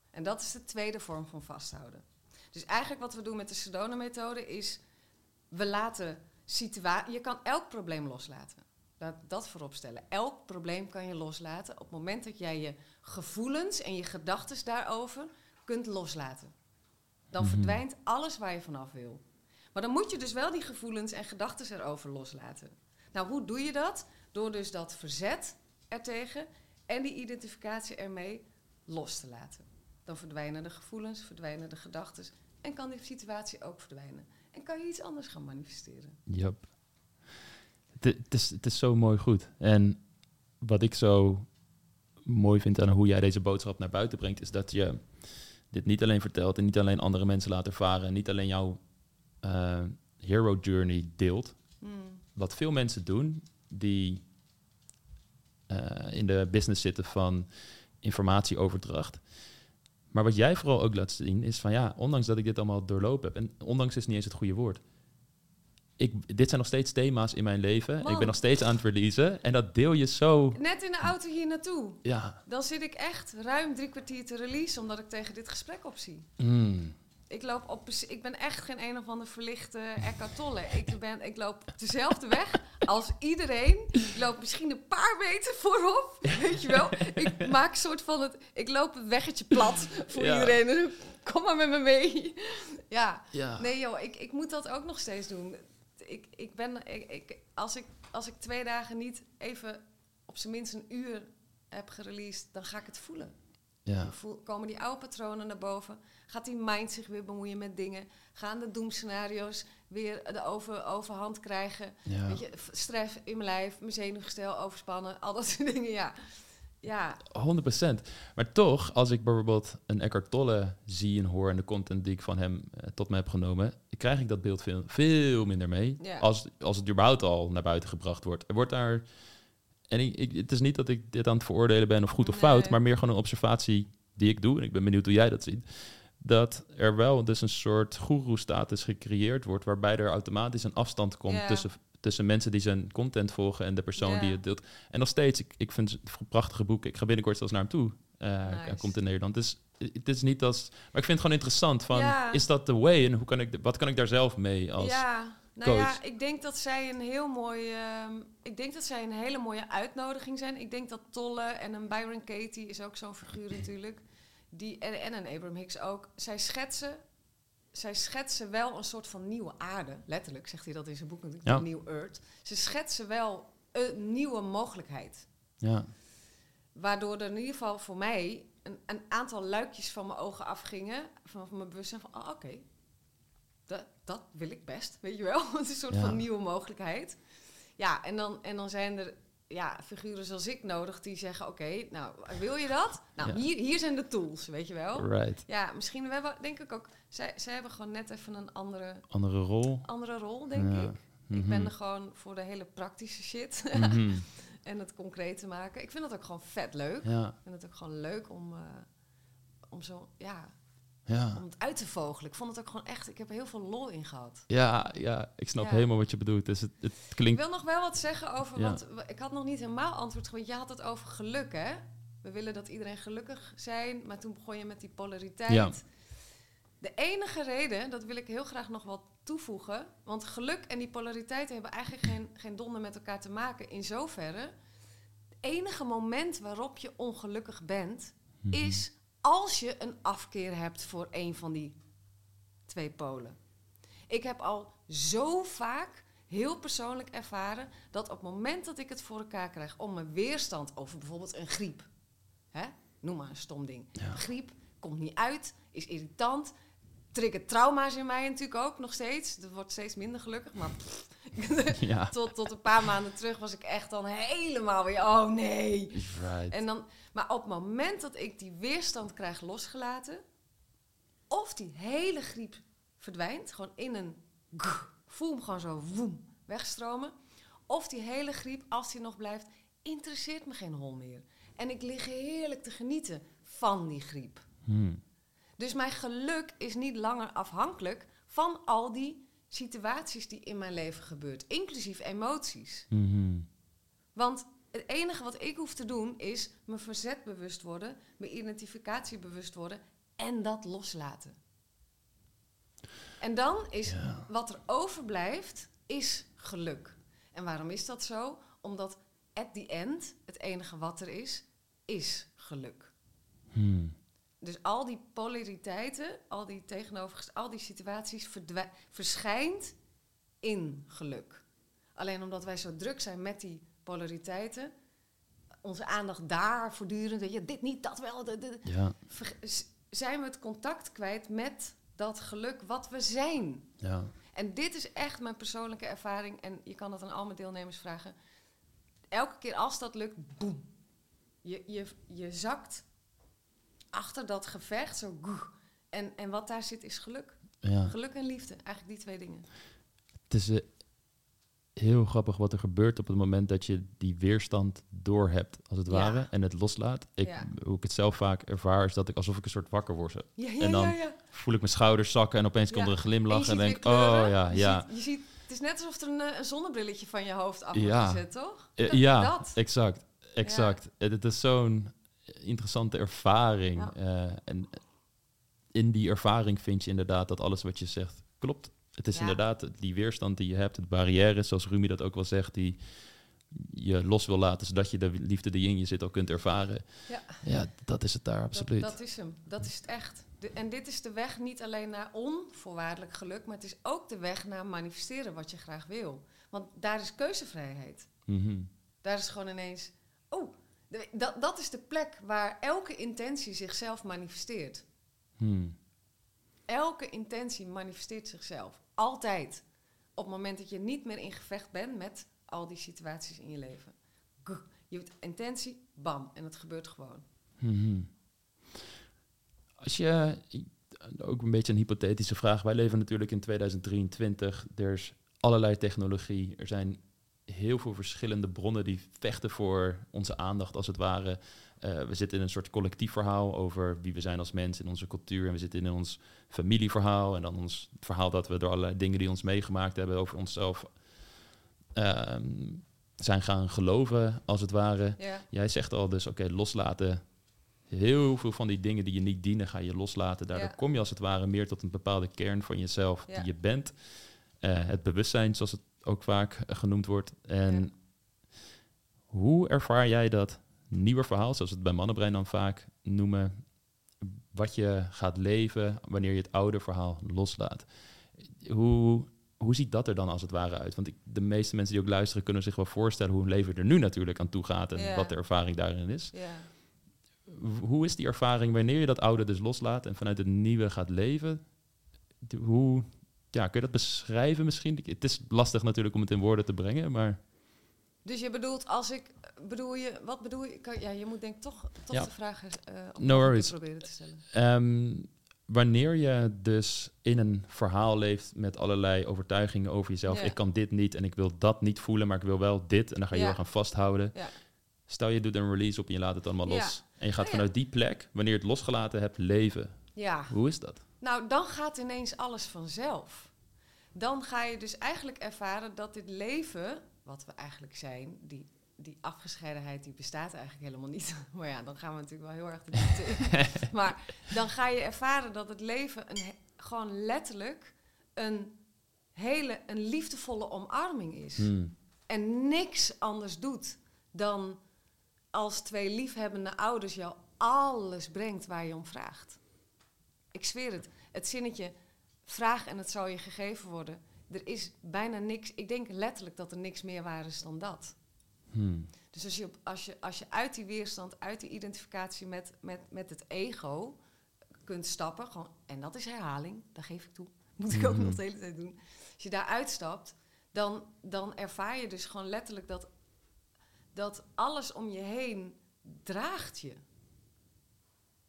En dat is de tweede vorm van vasthouden. Dus eigenlijk wat we doen met de Sedona-methode is... we laten situatie... Je kan elk probleem loslaten. Laat dat voorop stellen. Elk probleem kan je loslaten op het moment dat jij je gevoelens en je gedachten daarover kunt loslaten. Dan Mhm. verdwijnt alles waar je vanaf wil. Maar dan moet je dus wel die gevoelens en gedachten erover loslaten. Nou, hoe doe je dat? Door dus dat verzet ertegen en die identificatie ermee los te laten. Dan verdwijnen de gevoelens, verdwijnen de gedachten en kan die situatie ook verdwijnen. En kan je iets anders gaan manifesteren. Yep. Het, is, het is zo mooi goed. En wat ik zo mooi vind aan hoe jij deze boodschap naar buiten brengt, is dat je dit niet alleen vertelt en niet alleen andere mensen laat ervaren en niet alleen jouw eh, hero journey deelt. Hmm. Wat veel mensen doen die eh, in de business zitten van informatieoverdracht. Maar wat jij vooral ook laat zien is van ja, ondanks dat ik dit allemaal doorlopen heb, en ondanks is niet eens het goede woord. Ik, dit zijn nog steeds thema's in mijn leven. Ik ben nog steeds aan het releasen. En dat deel je zo. Net in de auto hier naartoe. Ja. Dan zit ik echt ruim drie kwartier te release omdat ik tegen dit gesprek opzie. Mm. Ik, loop op, ik ben echt geen een of ander verlichte Eckhart Tolle. Ik, ben, ik loop dezelfde weg als iedereen. Ik loop misschien een paar meter voorop, weet je wel. Ik maak een soort van het... Ik loop het weggetje plat voor Ja. iedereen. En kom maar met me mee. Ja, Ja. nee joh, ik, ik moet dat ook nog steeds doen. Ik, ik ben, ik, ik, als, ik, als ik twee dagen niet even op zijn minst een uur heb gereleased, dan ga ik het voelen. Ja. Komen die oude patronen naar boven. Gaat die mind zich weer bemoeien met dingen. Gaan de doemscenario's weer de over, overhand krijgen. ja. Weet je, stress in mijn lijf, mijn zenuwgestel overspannen, al dat soort dingen. Ja, ja 100%. Maar toch, als ik bijvoorbeeld een Eckhart Tolle zie en hoor en de content die ik van hem eh, tot me heb genomen, krijg ik dat beeld veel, veel minder mee. Ja. Als, als het überhaupt al naar buiten gebracht wordt. Er wordt daar. En ik, ik- het is niet dat ik dit aan het veroordelen ben of goed of fout, maar meer gewoon een observatie die ik doe. En ik ben benieuwd hoe jij dat ziet. Dat er wel dus een soort goeroe-status gecreëerd wordt, waarbij er automatisch een afstand komt tussen, tussen mensen die zijn content volgen en de persoon die het deelt. En nog steeds, ik, ik vind het een prachtige boek. Ik ga binnenkort zelfs naar hem toe. Nice. Hij komt in Nederland. Dus het is niet als. Maar ik vind het gewoon interessant. Van. Is dat de way? En hoe kan ik, de- wat kan ik daar zelf mee als. ja, nou coach. ja, ik denk dat zij een heel mooi, ehm, ik denk dat zij een hele mooie uitnodiging zijn. Ik denk dat Tolle en een Byron Katie is ook zo'n figuur natuurlijk. Die, en, en een Abraham Hicks ook. Zij schetsen, zij schetsen wel een soort van nieuwe aarde. Letterlijk zegt hij dat in zijn boek natuurlijk, Ja. New Earth. Ze schetsen wel een nieuwe mogelijkheid. Ja. Waardoor er in ieder geval voor mij een, een aantal luikjes van mijn ogen afgingen. Van, van mijn bewustzijn van, oh, oké, dat wil ik best, weet je wel. Het is een soort Ja. van nieuwe mogelijkheid. Ja, en dan, en dan zijn er ja, figuren zoals ik nodig die zeggen, oké, nou, wil je dat? Nou, Ja. hier, hier zijn de tools, weet je wel. Right. Ja, misschien, we hebben, denk ik ook, zij, zij hebben gewoon net even een andere, Andere rol. andere rol, denk Ja. ik. Ik ben Mhm. er gewoon voor de hele praktische shit Mhm. en het concreet te maken. Ik vind dat ook gewoon vet leuk. Ja, Ik vind het ook gewoon leuk om, eh, om zo, ja, ja. om het uit te vogelen. Ik vond het ook gewoon echt, ik heb er heel veel lol in gehad. Ja, ja, ik snap Ja. helemaal wat je bedoelt. Dus het, het Ik klinkt... wil nog wel wat zeggen over, Ja. want w- ik had nog niet helemaal antwoord gegeven. Je had het over geluk, hè? We willen dat iedereen gelukkig zijn, maar toen begon je met die polariteit. Ja. De enige reden, dat wil ik heel graag nog wel toevoegen, want geluk en die polariteit hebben eigenlijk geen, geen donder met elkaar te maken. In zoverre, het enige moment waarop je ongelukkig bent, Mhm. is als je een afkeer hebt voor een van die twee polen. Ik heb al zo vaak heel persoonlijk ervaren dat op het moment dat ik het voor elkaar krijg om mijn weerstand over bijvoorbeeld een griep, hè, noem maar een stom ding, Ja. griep komt niet uit, is irritant, triggert trauma's in mij natuurlijk ook nog steeds. Dat wordt steeds minder gelukkig, maar pff, Ja. tot, tot een paar maanden terug was ik echt dan helemaal weer, oh nee. Right. En dan, maar op het moment dat ik die weerstand krijg losgelaten, of die hele griep verdwijnt, gewoon in een voel hem gewoon zo woem, wegstromen, of die hele griep, als die nog blijft, interesseert me geen hol meer. En ik lig heerlijk te genieten van die griep. Hmm. Dus mijn geluk is niet langer afhankelijk van al die situaties die in mijn leven gebeurt, inclusief emoties. Mhm. Want het enige wat ik hoef te doen is mijn verzet bewust worden, mijn identificatie bewust worden en dat loslaten. En dan is Ja. wat er overblijft, is geluk. En waarom is dat zo? Omdat at the end, het enige wat er is, is geluk. Hmm. Dus al die polariteiten, al die tegenovergestelde, al die situaties verschijnt in geluk. Alleen omdat wij zo druk zijn met die polariteiten, onze aandacht daar voortdurend, weet je, dit niet, dat wel, de- de- Ja. zijn we het contact kwijt met dat geluk wat we zijn. Ja. En dit is echt mijn persoonlijke ervaring. En je kan dat aan al mijn deelnemers vragen. Elke keer als dat lukt, boem. Je, je, je zakt achter dat gevecht, zo goe. En, en wat daar zit is geluk. ja. Geluk en liefde, eigenlijk die twee dingen. Het is eh, heel grappig wat er gebeurt op het moment dat je die weerstand door hebt, als het Ja. ware, en het loslaat. Ik, Ja. Hoe ik het zelf vaak ervaar, is dat ik alsof ik een soort wakker word. Ja, En dan. Voel ik mijn schouders zakken en opeens komt er een glimlach en, denk oh ja, Je ja. Ziet, je ziet, het is net alsof er een, eh, een zonnebrilletje van je hoofd af Ja. wordt gezet, toch? Eh, Dat- ja, dat. exact. Exact. Het, is zo'n interessante ervaring. Eh, en in die ervaring vind je inderdaad dat alles wat je zegt klopt. Het is Ja. inderdaad die weerstand die je hebt, het barrière, zoals Rumi dat ook wel zegt, die je los wil laten, zodat je de liefde die in je zit ook kunt ervaren. Ja. Ja, dat is het daar, absoluut. Dat, dat is hem. Dat is het echt. De- en dit is de weg niet alleen naar onvoorwaardelijk geluk, maar het is ook de weg naar manifesteren wat je graag wil. Want daar is keuzevrijheid. Mhm. Daar is gewoon ineens. Oh, de- dat, dat is de plek waar elke intentie zichzelf manifesteert. Hmm. Elke intentie manifesteert zichzelf. Altijd. Op het moment dat je niet meer in gevecht bent met al die situaties in je leven. Je hebt intentie, bam, en het gebeurt gewoon. Mhm. Als je, ook een beetje een hypothetische vraag. Wij leven natuurlijk in 2023. Er is allerlei technologie. Er zijn heel veel verschillende bronnen die vechten voor onze aandacht, als het ware. Eh, we zitten in een soort collectief verhaal over wie we zijn als mens in onze cultuur. En we zitten in ons familieverhaal. En dan ons verhaal dat we door allerlei dingen die ons meegemaakt hebben over onszelf ehm, zijn gaan geloven, als het ware. Ja, Jij zegt al dus, oké, loslaten. Heel veel van die dingen die je niet dienen, ga je loslaten. Daardoor Ja. kom je als het ware meer tot een bepaalde kern van jezelf Ja. die je bent. Eh, het bewustzijn, zoals het ook vaak eh, genoemd wordt. En hoe ervaar jij dat nieuwe verhaal, zoals we het bij Mannenbrein dan vaak noemen, wat je gaat leven wanneer je het oude verhaal loslaat? Hoe, hoe ziet dat er dan als het ware uit? Want ik, de meeste mensen die ook luisteren kunnen zich wel voorstellen hoe hun leven er nu natuurlijk aan toe gaat en wat de ervaring daarin is. Hoe is die ervaring wanneer je dat oude dus loslaat en vanuit het nieuwe gaat leven? Hoe, ja, kun je dat beschrijven misschien? Het is lastig natuurlijk om het in woorden te brengen, maar Dus je bedoelt, als ik, bedoel je, wat bedoel je? Kan, ja, je moet denk ik toch, toch Ja. de vraag op No proberen te stellen. Ehm, wanneer je dus in een verhaal leeft met allerlei overtuigingen over jezelf. Ja. Ik kan dit niet en ik wil dat niet voelen, maar ik wil wel dit. En dan ga je heel erg aan vasthouden. Stel je doet een release op en je laat het allemaal los. En je gaat vanuit die plek, wanneer je het losgelaten hebt, leven. Ja, Hoe is dat? nou dan gaat ineens alles vanzelf. Dan ga je dus eigenlijk ervaren dat dit leven, wat we eigenlijk zijn, die, die afgescheidenheid, die bestaat eigenlijk helemaal niet. Maar ja, dan gaan we natuurlijk wel heel erg de diepte in. Maar dan ga je ervaren dat het leven een, gewoon letterlijk een hele, een liefdevolle omarming is. Hmm. en niks anders doet dan als twee liefhebbende ouders jou alles brengt waar je om vraagt. Ik zweer het. Het zinnetje vraag en het zal je gegeven worden. Er is bijna niks. Ik denk letterlijk dat er niks meer waar is dan dat. Hmm. Dus als je, op, als je, als je uit die weerstand, uit die identificatie met, met, met het ego kunt stappen, gewoon, en dat is herhaling, dat geef ik toe, moet ik ook Mhm. nog de hele tijd doen. Als je daar uitstapt, dan, dan ervaar je dus gewoon letterlijk dat, dat alles om je heen draagt je.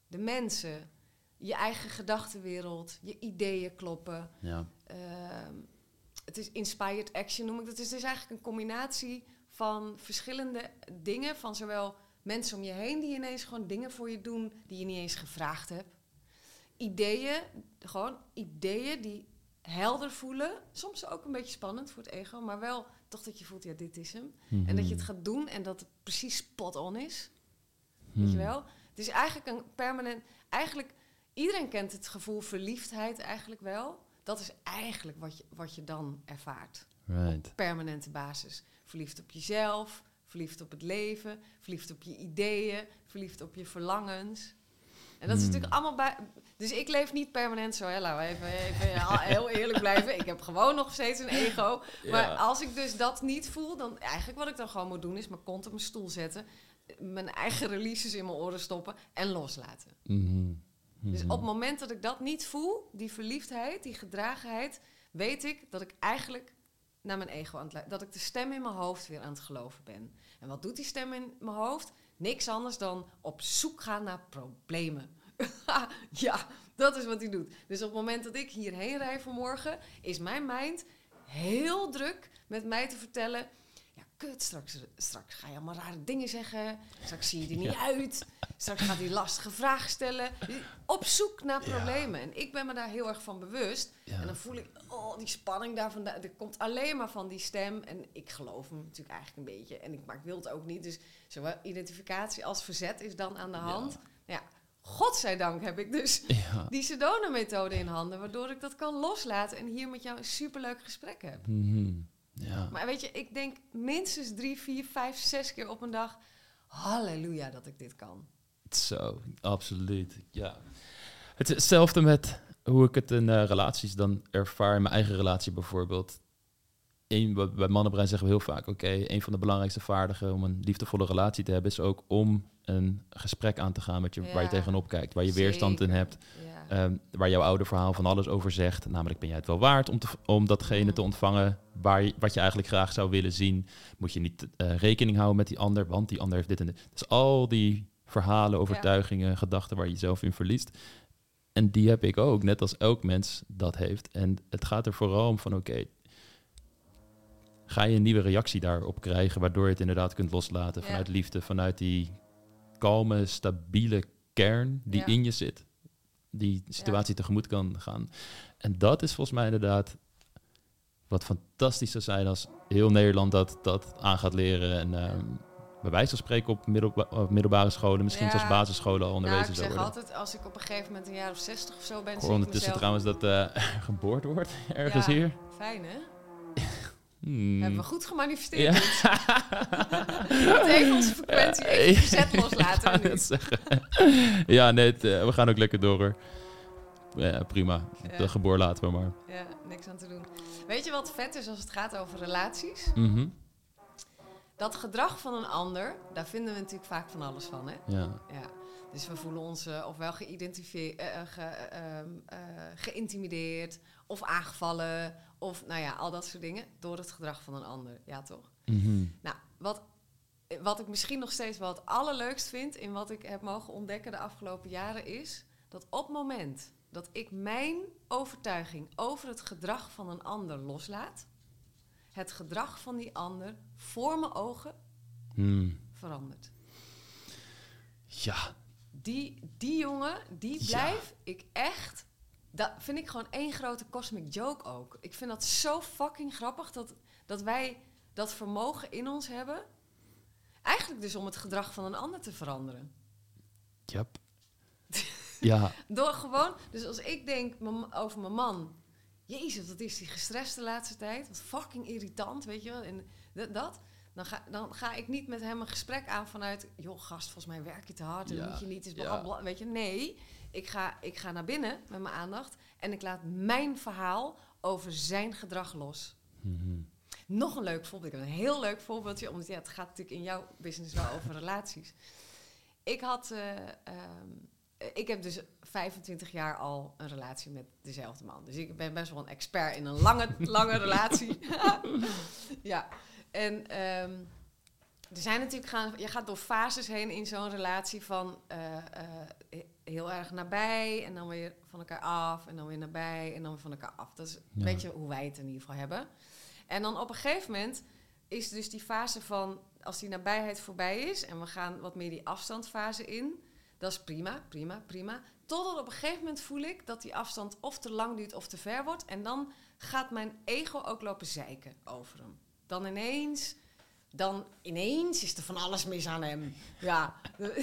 De mensen, je eigen gedachtenwereld, je ideeën kloppen. Ja. Ehm, het is inspired action, noem ik dat. Het is eigenlijk een combinatie van verschillende dingen. Van zowel mensen om je heen die ineens gewoon dingen voor je doen die je niet eens gevraagd hebt. Ideeën, gewoon ideeën die helder voelen. Soms ook een beetje spannend voor het ego, maar wel toch dat je voelt, ja, dit is hem. En dat je het gaat doen en dat het precies spot on is. Weet je Hmm. wel? Het is eigenlijk een permanent. Eigenlijk, iedereen kent het gevoel verliefdheid eigenlijk wel. Dat is eigenlijk wat je, wat je dan ervaart. Right. Permanente basis. Verliefd op jezelf, verliefd op het leven, verliefd op je ideeën, verliefd op je verlangens. En dat is Hmm. natuurlijk allemaal bij. Dus ik leef niet permanent zo. Hè, laten we even, heel eerlijk blijven. Ik heb gewoon nog steeds een ego. Maar Ja. als ik dus dat niet voel, dan eigenlijk wat ik dan gewoon moet doen, is mijn kont op mijn stoel zetten, mijn eigen releases in mijn oren stoppen en loslaten. Dus Mhm. op het moment dat ik dat niet voel, die verliefdheid, die gedragenheid, weet ik dat ik eigenlijk naar mijn ego aan het lu- dat ik de stem in mijn hoofd weer aan het geloven ben. En wat doet die stem in mijn hoofd? Niks anders dan op zoek gaan naar problemen. ja, dat is wat hij doet. Dus op het moment dat ik hierheen rij vanmorgen, is mijn mind heel druk met mij te vertellen. Kut, straks, straks ga je allemaal rare dingen zeggen. Straks zie je er niet uit. Straks gaat hij lastige vragen stellen. Op zoek naar Ja. problemen. En ik ben me daar heel erg van bewust. Ja. En dan voel ik, oh, die spanning daarvan. Er komt alleen maar van die stem. En ik geloof hem natuurlijk eigenlijk een beetje. En ik, maar ik wil het ook niet. Dus zowel identificatie als verzet is dan aan de hand. Ja, godzijdank heb ik dus die Sedona-methode in handen. Waardoor ik dat kan loslaten. En hier met jou een superleuk gesprek heb. Mhm. Ja. Maar weet je, ik denk minstens drie, vier, vijf, zes keer op een dag. Halleluja dat ik dit kan. Zo, absoluut. Ja. Het is hetzelfde met hoe ik het in eh, relaties dan ervaar. In mijn eigen relatie bijvoorbeeld. Eén, bij bij Mannenbrein zeggen we heel vaak... oké, een van de belangrijkste vaardigheden om een liefdevolle relatie te hebben... is ook om een gesprek aan te gaan met je, waar je tegenop kijkt. Waar je weerstand in hebt. Ja. Ehm, waar jouw oude verhaal van alles over zegt. Namelijk, ben jij het wel waard om, te, om datgene te ontvangen waar je, wat je eigenlijk graag zou willen zien? Moet je niet eh, rekening houden met die ander, want die ander heeft dit en dit. Dus al die verhalen, overtuigingen, gedachten waar je jezelf in verliest. En die heb ik ook, net als elk mens dat heeft. En het gaat er vooral om van, oké, ga je een nieuwe reactie daarop krijgen, waardoor je het inderdaad kunt loslaten Ja. vanuit liefde, vanuit die kalme, stabiele kern die Ja. in je zit die situatie tegemoet kan gaan. En dat is volgens mij inderdaad wat fantastisch zou zijn als heel Nederland dat, dat aan gaat leren. En ehm, bij wijze van spreken op middelba- op middelbare scholen, misschien Ja. zelfs basisscholen al Nou, onderwezen ik zou zeg worden. altijd, als ik op een gegeven moment een jaar of 60 of zo ben, Ik hoor ik ondertussen mezelf... trouwens dat eh, geboord wordt ergens Ja. hier. Fijn, hè? Hmm. Hebben we goed gemanifesteerd. Ja. Even onze frequentie, even verzet loslaten. Net zeggen. ja, nee, het, eh, we gaan ook lekker door. hoor. Ja, prima. Ja. De geboor laten we maar. Ja, niks aan te doen. Weet je wat vet is als het gaat over relaties? Mhm. Dat gedrag van een ander, daar vinden we natuurlijk vaak van alles van, hè? Ja. Ja. Dus we voelen ons eh, ofwel geïdentificeerd, ge, ehm, eh, geïntimideerd of aangevallen of nou ja, al dat soort dingen door het gedrag van een ander. Ja, toch? Mhm. Nou, wat, wat ik misschien nog steeds wel het allerleukst vind in wat ik heb mogen ontdekken de afgelopen jaren is dat op het moment dat ik mijn overtuiging over het gedrag van een ander loslaat, het gedrag van die ander voor mijn ogen Hmm. verandert. Ja, Die, die jongen, die Ja. blijf ik echt. Dat vind ik gewoon één grote cosmic joke ook. Ik vind dat zo fucking grappig dat, dat wij dat vermogen in ons hebben. Eigenlijk dus om het gedrag van een ander te veranderen. Yep. ja, Door gewoon, dus als ik denk over mijn man. Jezus, wat is die gestrest de laatste tijd? Wat fucking irritant, weet je wel? En dat, dan, ga, dan ga ik niet met hem een gesprek aan vanuit... joh, gast, volgens mij werk je te hard en Ja, moet je niet eens... bla, weet je, nee. Ik ga, ik ga naar binnen met mijn aandacht... en ik laat mijn verhaal over zijn gedrag los. Mhm. Nog een leuk voorbeeld. Ik heb een heel leuk voorbeeldje, omdat ja, het gaat natuurlijk in jouw business wel over relaties. Ik had, eh, ehm, ik heb dus 25 jaar al een relatie met dezelfde man. Dus ik ben best wel een expert in een lange, lange relatie. ja, en ehm, er zijn natuurlijk gaan, je gaat door fases heen in zo'n relatie van eh, eh, heel erg nabij en dan weer van elkaar af en dan weer nabij en dan weer van elkaar af. Dat is een Ja. beetje hoe wij het in ieder geval hebben. En dan op een gegeven moment is dus die fase van als die nabijheid voorbij is en we gaan wat meer die afstandfase in, dat is prima, prima, prima. Totdat op een gegeven moment voel ik dat die afstand of te lang duurt of te ver wordt. En dan gaat mijn ego ook lopen zeiken over hem. Dan ineens, dan ineens is er van alles mis aan hem. Ja,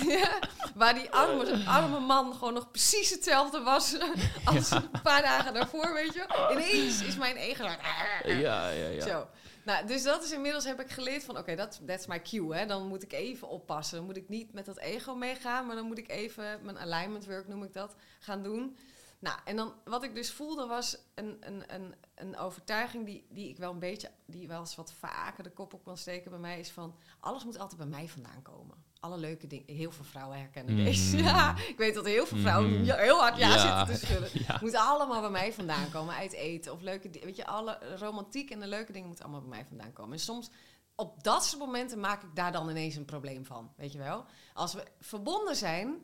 waar die arme, arme man gewoon nog precies hetzelfde was als een paar dagen daarvoor, weet je. Ineens is mijn ego... Ja, ja, ja. Zo. Nou, dus dat is inmiddels heb ik geleerd van, oké, dat that's my cue. Hè. Dan moet ik even oppassen. Dan moet ik niet met dat ego meegaan, maar dan moet ik even mijn alignment work, noem ik dat, gaan doen. Nou, en dan wat ik dus voelde was een, een, een, een overtuiging die, die ik wel een beetje, die wel eens wat vaker de kop op kan steken bij mij, is van, alles moet altijd bij mij vandaan komen. Alle leuke dingen. Heel veel vrouwen herkennen Mhm. deze. Ja, ik weet dat heel veel vrouwen Mhm. ja, heel hard ja, Ja. zitten te schudden. Ja. Moet allemaal bij mij vandaan komen. Uit eten of leuke dingen. Weet je, alle romantiek en de leuke dingen moeten allemaal bij mij vandaan komen. En soms, op dat soort momenten, maak ik daar dan ineens een probleem van. Weet je wel? Als we verbonden zijn,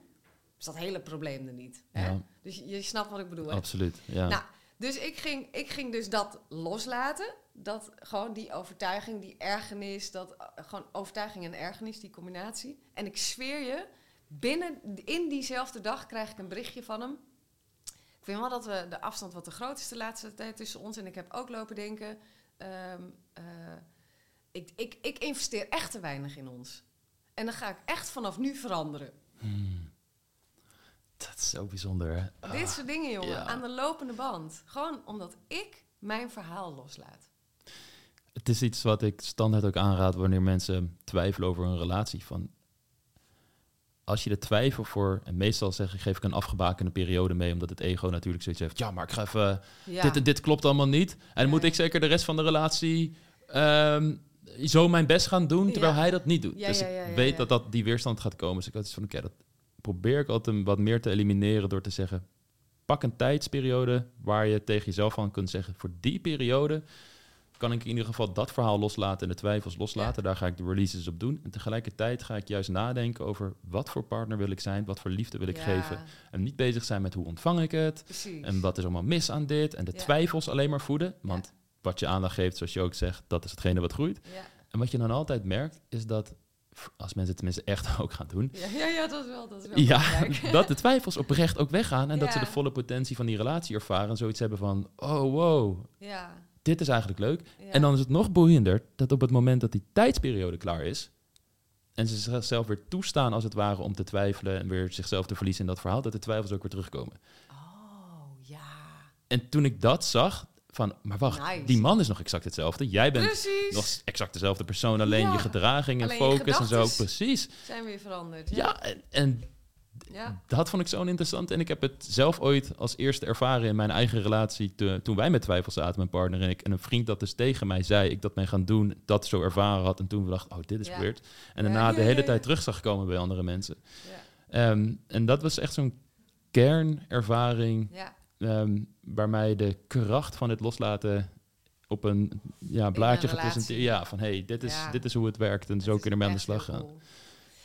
is dat hele probleem er niet. Hè? Ja. Dus je, snapt wat ik bedoel. Hè? Absoluut. Ja. Nou, dus ik ging, ik ging dus dat loslaten. Dat gewoon die overtuiging, die ergernis, dat eh, gewoon overtuiging en ergernis, die combinatie. En ik zweer je, binnen in diezelfde dag krijg ik een berichtje van hem. Ik vind wel dat we de afstand wat te groot is de laatste tijd tussen ons. En ik heb ook lopen denken, ehm, eh, ik, ik, ik investeer echt te weinig in ons. En dan ga ik echt vanaf nu veranderen. Hmm. Dat is zo bijzonder? Dit soort dingen, jongen, ja. aan de lopende band. Gewoon omdat ik mijn verhaal loslaat. Het is iets wat ik standaard ook aanraad wanneer mensen twijfelen over een relatie. Van als je de twijfel voor, en meestal zeg ik, geef ik een afgebakende periode mee, omdat het ego natuurlijk zoiets heeft. Ja, maar ik ga even, Ja. dit en dit klopt allemaal niet. En moet ik zeker de rest van de relatie ehm, zo mijn best gaan doen, terwijl Ja. hij dat niet doet. Ja, dus ik weet dat, dat die weerstand gaat komen. Dus ik had iets van, oké, dat probeer ik altijd wat meer te elimineren door te zeggen, pak een tijdsperiode waar je tegen jezelf van kunt zeggen, voor die periode kan ik in ieder geval dat verhaal loslaten en de twijfels loslaten. Daar ga ik de releases op doen. En tegelijkertijd ga ik juist nadenken over wat voor partner wil ik zijn, wat voor liefde wil ik Ja, geven. En niet bezig zijn met hoe ontvang ik het Precies. en wat is allemaal mis aan dit en de Ja. twijfels alleen maar voeden. Want wat je aandacht geeft, zoals je ook zegt, dat is hetgene wat groeit. En wat je dan altijd merkt, is dat, als mensen het tenminste echt ook gaan doen, Ja, ja, ja, dat is wel, dat is wel ja, dat de twijfels oprecht ook weggaan en dat ze de volle potentie van die relatie ervaren en zoiets hebben van, oh wow, Ja, dit is eigenlijk leuk. En dan is het nog boeiender dat op het moment dat die tijdsperiode klaar is en ze zichzelf weer toestaan als het ware om te twijfelen en weer zichzelf te verliezen in dat verhaal, dat de twijfels ook weer terugkomen. Oh, ja. En toen ik dat zag, van, maar wacht, Nice. die man is nog exact hetzelfde. Jij bent Precies. nog exact dezelfde persoon, alleen Ja. je gedraging en Alleen focus en zo. Precies. Zijn weer veranderd. Ja. Ja, en, en Ja. dat vond ik zo'n interessant. En ik heb het zelf ooit als eerste ervaren in mijn eigen relatie. te- toen wij met twijfel zaten, mijn partner en ik. En een vriend dat dus tegen mij zei, ik dat ben gaan doen, dat zo ervaren had. En toen we dachten, oh, dit is weird. En daarna de hele tijd terug zag komen bij andere mensen. Ja. Ehm, en dat was echt zo'n kernervaring ja. Ehm, waar mij de kracht van het loslaten op een ja, blaadje gepresenteerd. Ja, van hey, dit is, Ja. dit is hoe het werkt en zo kunnen we aan de slag gaan. cool.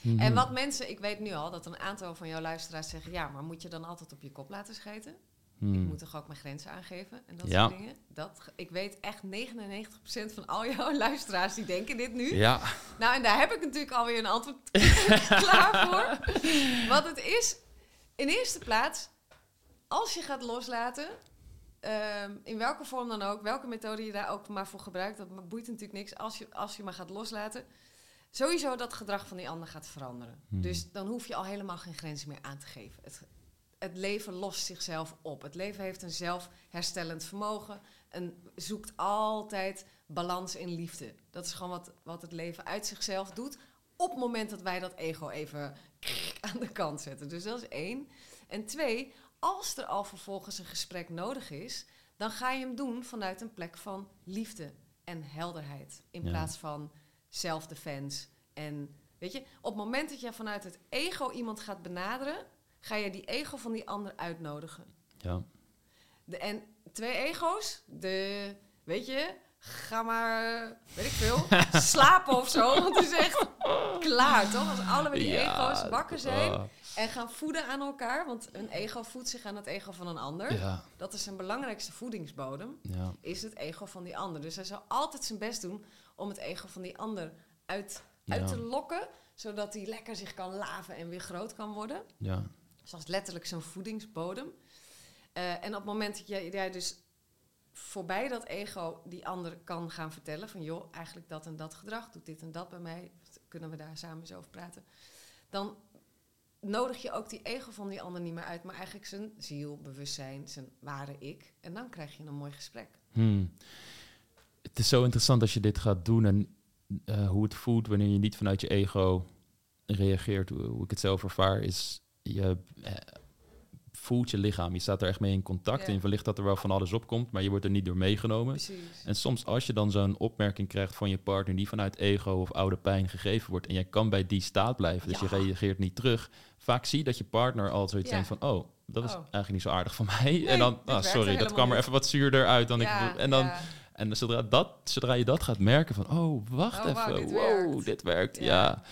Mhm. En wat mensen, ik weet nu al dat een aantal van jouw luisteraars zeggen: ja, maar moet je dan altijd op je kop laten schijten? Hmm. Ik moet toch ook mijn grenzen aangeven en dat Ja. soort dingen. Dat, ik weet echt 99% van al jouw luisteraars die denken dit nu. Ja, Nou, en daar heb ik natuurlijk alweer een antwoord klaar voor. Wat het is, in eerste plaats, als je gaat loslaten, ehm, in welke vorm dan ook, welke methode je daar ook maar voor gebruikt, dat boeit natuurlijk niks. Als je, als je maar gaat loslaten, sowieso dat gedrag van die ander gaat veranderen. Hmm. Dus dan hoef je al helemaal geen grenzen meer aan te geven. Het, het leven lost zichzelf op. Het leven heeft een zelfherstellend vermogen en zoekt altijd balans in liefde. Dat is gewoon wat, wat het leven uit zichzelf doet. Op het moment dat wij dat ego even aan de kant zetten. Dus dat is één. En twee, als er al vervolgens een gesprek nodig is, dan ga je hem doen vanuit een plek van liefde en helderheid. In Ja. plaats van self-defense. En weet je, op het moment dat je vanuit het ego iemand gaat benaderen, ga je die ego van die ander uitnodigen. Ja. De, en twee ego's, de, weet je, ga maar, weet ik veel, slapen of zo. Want het is echt klaar, toch? Als allebei die Ja, ego's wakker zijn ah, en gaan voeden aan elkaar. Want een ego voedt zich aan het ego van een ander. ja, Dat is zijn belangrijkste voedingsbodem, ja, is het ego van die ander. Dus hij zal altijd zijn best doen om het ego van die ander uit, uit te lokken. Zodat hij lekker zich kan laven en weer groot kan worden. ja. Dus is letterlijk zo'n voedingsbodem. Eh, en op het moment dat jij, jij dus voorbij dat ego die ander kan gaan vertellen van joh, eigenlijk dat en dat gedrag, doet dit en dat bij mij, kunnen we daar samen eens over praten. Dan nodig je ook die ego van die ander niet meer uit, maar eigenlijk zijn ziel, bewustzijn, zijn ware ik. En dan krijg je een mooi gesprek. Hmm. Het is zo interessant als je dit gaat doen en eh, hoe het voelt wanneer je niet vanuit je ego reageert. Hoe, ik het zelf ervaar is, je eh, voelt je lichaam. Je staat er echt mee in contact Ja. en je verlicht dat er wel van alles opkomt, maar je wordt er niet door meegenomen. Precies. En soms als je dan zo'n opmerking krijgt van je partner die vanuit ego of oude pijn gegeven wordt en jij kan bij die staat blijven, dus Ja. je reageert niet terug, vaak zie je dat je partner al zoiets denkt van, oh, dat is Oh. eigenlijk niet zo aardig van mij. Nee, en dan, ah, sorry, dat kwam er even wat zuurder uit dan ik. En dan, en zodra, dat, zodra je dat gaat merken van, oh, wacht Oh, even, dit wow, werkt. dit werkt, ja. Ja.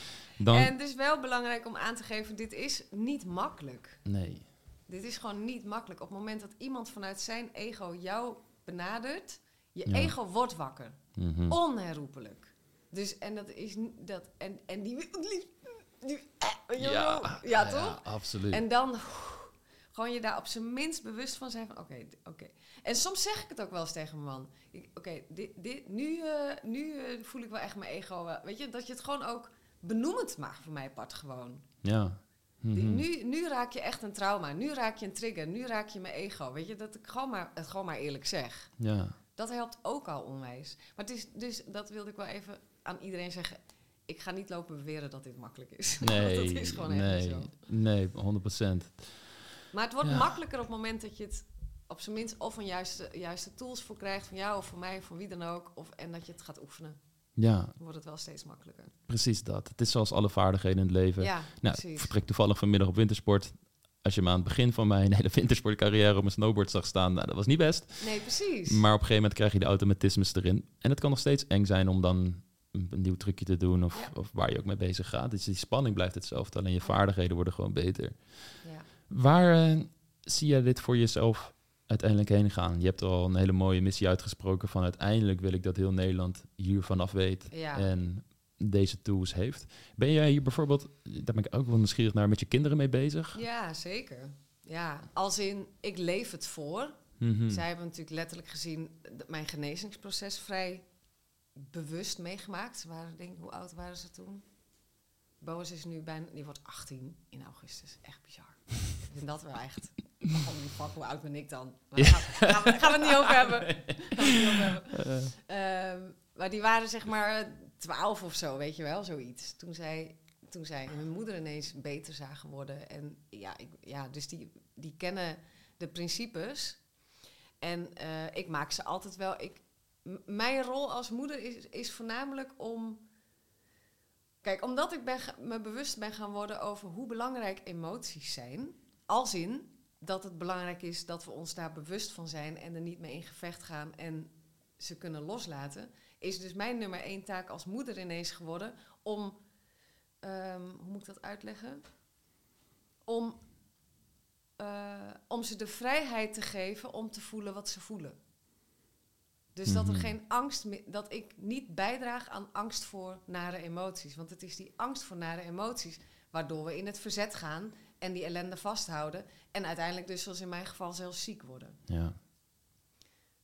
Dan, En het is wel belangrijk om aan te geven, dit is niet makkelijk. nee, Dit is gewoon niet makkelijk. Op het moment dat iemand vanuit zijn ego jou benadert, je Ja. ego wordt wakker. Mhm. Onherroepelijk. Dus, en dat is dat, en, en die, die, eh, ja, ja, ja, toch? absoluut. En dan gewoon je daar op zijn minst bewust van zijn van, oké, oké. En soms zeg ik het ook wel eens tegen mijn man. Oké, dit, dit, nu, eh, nu eh, voel ik wel echt mijn ego. wel. weet je, dat je het gewoon ook benoemend mag voor mij apart gewoon. ja. Die- Mhm. nu, nu raak je echt een trauma. Nu raak je een trigger. Nu raak je mijn ego. Weet je, dat ik gewoon maar, het gewoon maar eerlijk zeg. ja. Dat helpt ook al onwijs. Maar het is, dus dat wilde ik wel even aan iedereen zeggen. Ik ga niet lopen beweren dat dit makkelijk is. Nee, dat is gewoon echt nee, niet zo. nee, 100 procent. Maar het wordt Ja. makkelijker op het moment dat je het op zijn minst of een juiste, juiste tools voor krijgt. Van jou of van mij of van wie dan ook. Of, en dat je het gaat oefenen. Ja, wordt het wel steeds makkelijker. precies dat. Het is zoals alle vaardigheden in het leven. Ja, Nou, ik precies. vertrek toevallig vanmiddag op wintersport. Als je me aan het begin van mijn hele wintersportcarrière op mijn snowboard zag staan, nou, dat was niet best. Nee, precies. Maar op een gegeven moment krijg je de automatismes erin. En het kan nog steeds eng zijn om dan een, een nieuw trucje te doen of, Ja. of waar je ook mee bezig gaat. Dus die spanning blijft hetzelfde, alleen je vaardigheden worden gewoon beter. ja. Waar eh, zie je dit voor jezelf uiteindelijk heen gaan? Je hebt al een hele mooie missie uitgesproken van uiteindelijk wil ik dat heel Nederland hier vanaf weet Ja. en deze tools heeft. Ben jij hier bijvoorbeeld, daar ben ik ook wel nieuwsgierig naar, met je kinderen mee bezig? ja, zeker. Ja, als in, ik leef het voor. Mhm. Zij hebben natuurlijk letterlijk gezien mijn genezingsproces vrij bewust meegemaakt. Ze waren, denk ik, hoe oud waren ze toen? Boas is nu bijna, die wordt 18 in augustus. Echt bizar. Ik vind dat wel echt. Oh, fuck, hoe oud ben ik dan? Maar daar gaan, gaan we, gaan we het niet over hebben. Niet over hebben. Eh, Ehm, maar die waren zeg maar 12 of zo, weet je wel, zoiets. Toen zij, toen zij mijn moeder ineens beter zagen worden. En ja, ik, ja dus die, die kennen de principes. En eh, ik maak ze altijd wel. Ik, mijn rol als moeder is, is voornamelijk om. Kijk, omdat ik me bewust ben gaan worden over hoe belangrijk emoties zijn. Als in dat het belangrijk is dat we ons daar bewust van zijn en er niet mee in gevecht gaan en ze kunnen loslaten. Is dus mijn nummer één taak als moeder ineens geworden om. ehm, hoe moet ik dat uitleggen? Om eh, om ze de vrijheid te geven om te voelen wat ze voelen. Dus dat er Mhm. geen angst meer, dat ik niet bijdraag aan angst voor nare emoties. Want het is die angst voor nare emoties waardoor we in het verzet gaan en die ellende vasthouden. En uiteindelijk dus, zoals in mijn geval, zelfs ziek worden. ja.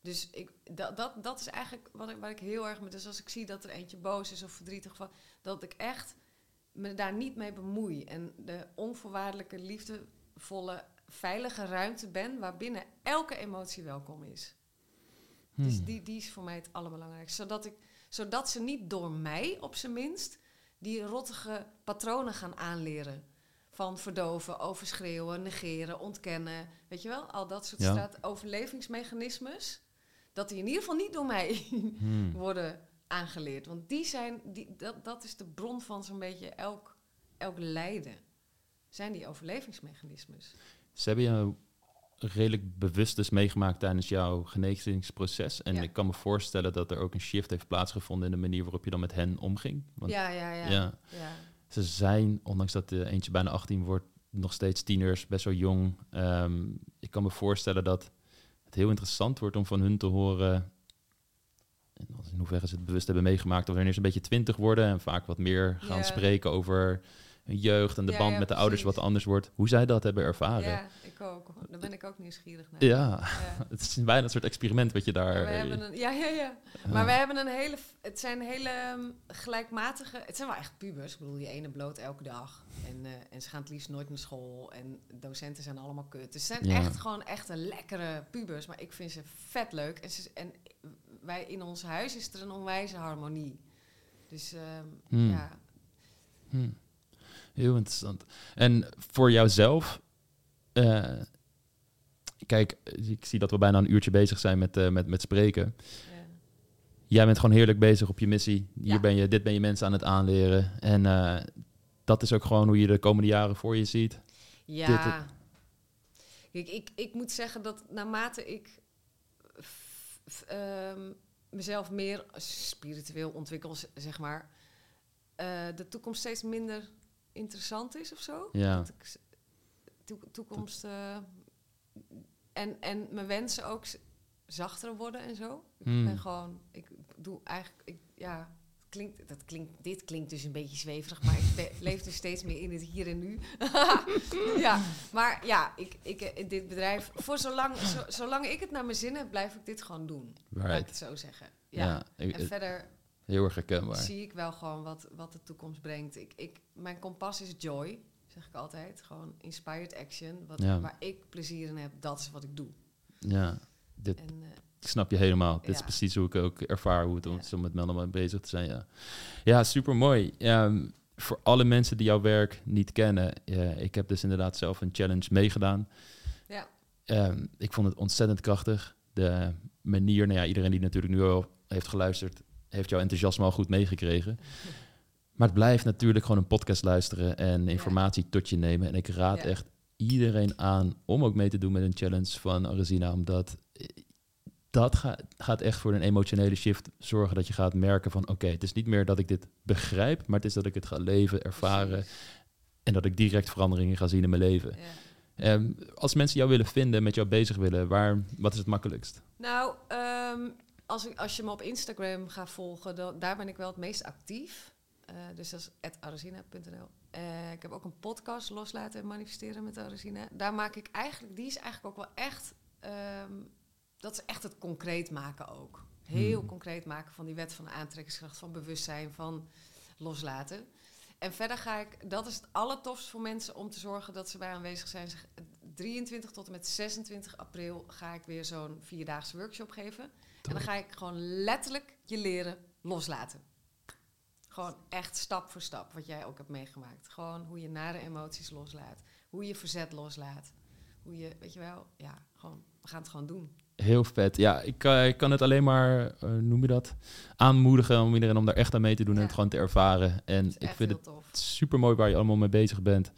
Dus ik, dat, dat, dat is eigenlijk wat ik, waar ik heel erg met. Dus als ik zie dat er eentje boos is of verdrietig, van, dat ik echt me daar niet mee bemoei. En de onvoorwaardelijke, liefdevolle, veilige ruimte ben waarbinnen elke emotie welkom is. Dus Hmm. die, die is voor mij het allerbelangrijkste. Zodat, ik, zodat ze niet door mij, op zijn minst, die rottige patronen gaan aanleren. Van verdoven, overschreeuwen, negeren, ontkennen. Weet je wel? Al dat soort Ja. straat overlevingsmechanismes. Dat die in ieder geval niet door mij Hmm. worden aangeleerd. Want die zijn, die, dat, dat is de bron van zo'n beetje elk, elk lijden. zijn die overlevingsmechanismes. Ze hebben jou redelijk bewust dus meegemaakt tijdens jouw genezingsproces. En Ja. ik kan me voorstellen dat er ook een shift heeft plaatsgevonden in de manier waarop je dan met hen omging. Want ja, ja, ja, ja. ze zijn, ondanks dat de eentje bijna 18 wordt, nog steeds tieners, best wel jong. Ehm, ik kan me voorstellen dat het heel interessant wordt om van hun te horen. En in hoeverre ze het bewust hebben meegemaakt, of wanneer ze een beetje twintig worden en vaak wat meer gaan spreken over hun jeugd en de Ja, band ja, met de ouders wat anders wordt. Hoe zij dat hebben ervaren. Ja, ik ook. Daar ben ik ook nieuwsgierig naar. Ja, Ja. het is bijna een soort experiment wat je daar... Hebben een, ja, ja, ja. Maar we hebben een hele, het zijn hele ehm, gelijkmatige, het zijn wel echt pubers. Ik bedoel, die ene bloot elke dag. En, eh, en ze gaan het liefst nooit naar school. En docenten zijn allemaal kut. Dus het zijn echt gewoon echt een lekkere pubers. Maar ik vind ze vet leuk. En, ze, en wij in ons huis is er een onwijze harmonie. Dus ehm, Hmm. ja, Hm. Heel interessant. En voor jouzelf, eh, kijk, ik zie dat we bijna een uurtje bezig zijn met, eh, met, met spreken. ja. Jij bent gewoon heerlijk bezig op je missie. Hier Ja. ben je, dit ben je mensen aan het aanleren. En eh, dat is ook gewoon hoe je de komende jaren voor je ziet. Ja. Kijk, ik, ik moet zeggen dat naarmate ik f- f- ehm, mezelf meer spiritueel ontwikkel, zeg maar, de toekomst steeds minder interessant is of zo. Ja. Dat ik toekomst eh, en, en mijn wensen ook zachter worden en zo. Ik Hmm. ben gewoon, ik doe eigenlijk, ik, ja, het klinkt, dat klinkt, dit klinkt dus een beetje zweverig, maar ik leef dus steeds meer in het hier en nu. ja, maar ja, ik, ik, eh, dit bedrijf, voor zolang, zo, zolang ik het naar mijn zin heb, blijf ik dit gewoon doen. Laat ik Right. het zo zeggen. Ja. Ja, ik- En verder heel erg herkenbaar. zie ik wel gewoon wat, wat de toekomst brengt. Ik, ik, mijn kompas is joy, zeg ik altijd. Gewoon inspired action. Wat, Ja. Waar ik plezier in heb, dat is wat ik doe. Ja, dit, En, eh, ik snap je helemaal. Dit is Ja. precies hoe ik ook ervaar hoe het om Ja. zo met mannen bezig te zijn. Ja, ja super mooi. voor alle mensen die jouw werk niet kennen, eh, ik heb dus inderdaad zelf een challenge meegedaan. ja, Ehm, ik vond het ontzettend krachtig. De manier, nou ja, iedereen die natuurlijk nu al heeft geluisterd, heeft jouw enthousiasme al goed meegekregen. Maar het blijft natuurlijk gewoon een podcast luisteren en informatie tot je nemen. En ik raad Ja. echt iedereen aan om ook mee te doen met een challenge van Arizina, omdat eh, dat ga- gaat echt voor een emotionele shift zorgen dat je gaat merken van oké, het is niet meer dat ik dit begrijp, maar het is dat ik het ga leven, ervaren en dat ik direct veranderingen ga zien in mijn leven. ja. Ehm, als mensen jou willen vinden, met jou bezig willen, waar, wat is het makkelijkst? Nou, ehm, als, ik, als je me op Instagram gaat volgen, dan, daar ben ik wel het meest actief. Eh, dus dat is arizina.nl. Eh, ik heb ook een podcast, Loslaten en Manifesteren met Arizina. Daar maak ik eigenlijk, die is eigenlijk ook wel echt, ehm, dat is echt het concreet maken ook. Heel Hmm. concreet maken van die wet van aantrekkingskracht, van bewustzijn, van loslaten. En verder ga ik, dat is het allertofst voor mensen om te zorgen dat ze bij aanwezig zijn. Zeg, 23 tot en met 26 april ga ik weer zo'n vierdaagse workshop geven. En dan ga ik gewoon letterlijk je leren loslaten. Gewoon echt stap voor stap, wat jij ook hebt meegemaakt. Gewoon hoe je nare emoties loslaat. Hoe je verzet loslaat. Hoe je, weet je wel, ja, gewoon, we gaan het gewoon doen. Heel vet. Ja, ik, kan- ik kan het alleen maar, eh, noem je dat, aanmoedigen om iedereen om daar echt aan mee te doen en het gewoon te ervaren. En ik vind het tof. super mooi waar je allemaal mee bezig bent.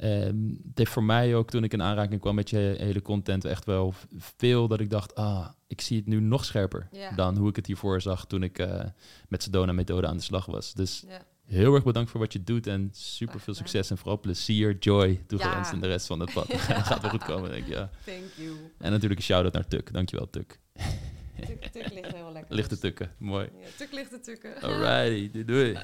Ehm, het heeft voor mij ook, toen ik in aanraking kwam met je hele content, echt wel veel dat ik dacht, ah, ik zie het nu nog scherper Ja. dan hoe ik het hiervoor zag toen ik eh, met Sedona-methode aan de slag was. Dus Ja. heel erg bedankt voor wat je doet en super veel succes en vooral plezier, joy toegewenst Ja. in de rest van het pad. Gaat wel goed komen, denk ik. Ja. Thank you. En natuurlijk een shout-out naar Tuk. Dankjewel, Tuk. Tuk, tuk ligt heel lekker. Lichte tukken, mooi. Ja, tuk ligt de tukken. Alrighty, doei doei.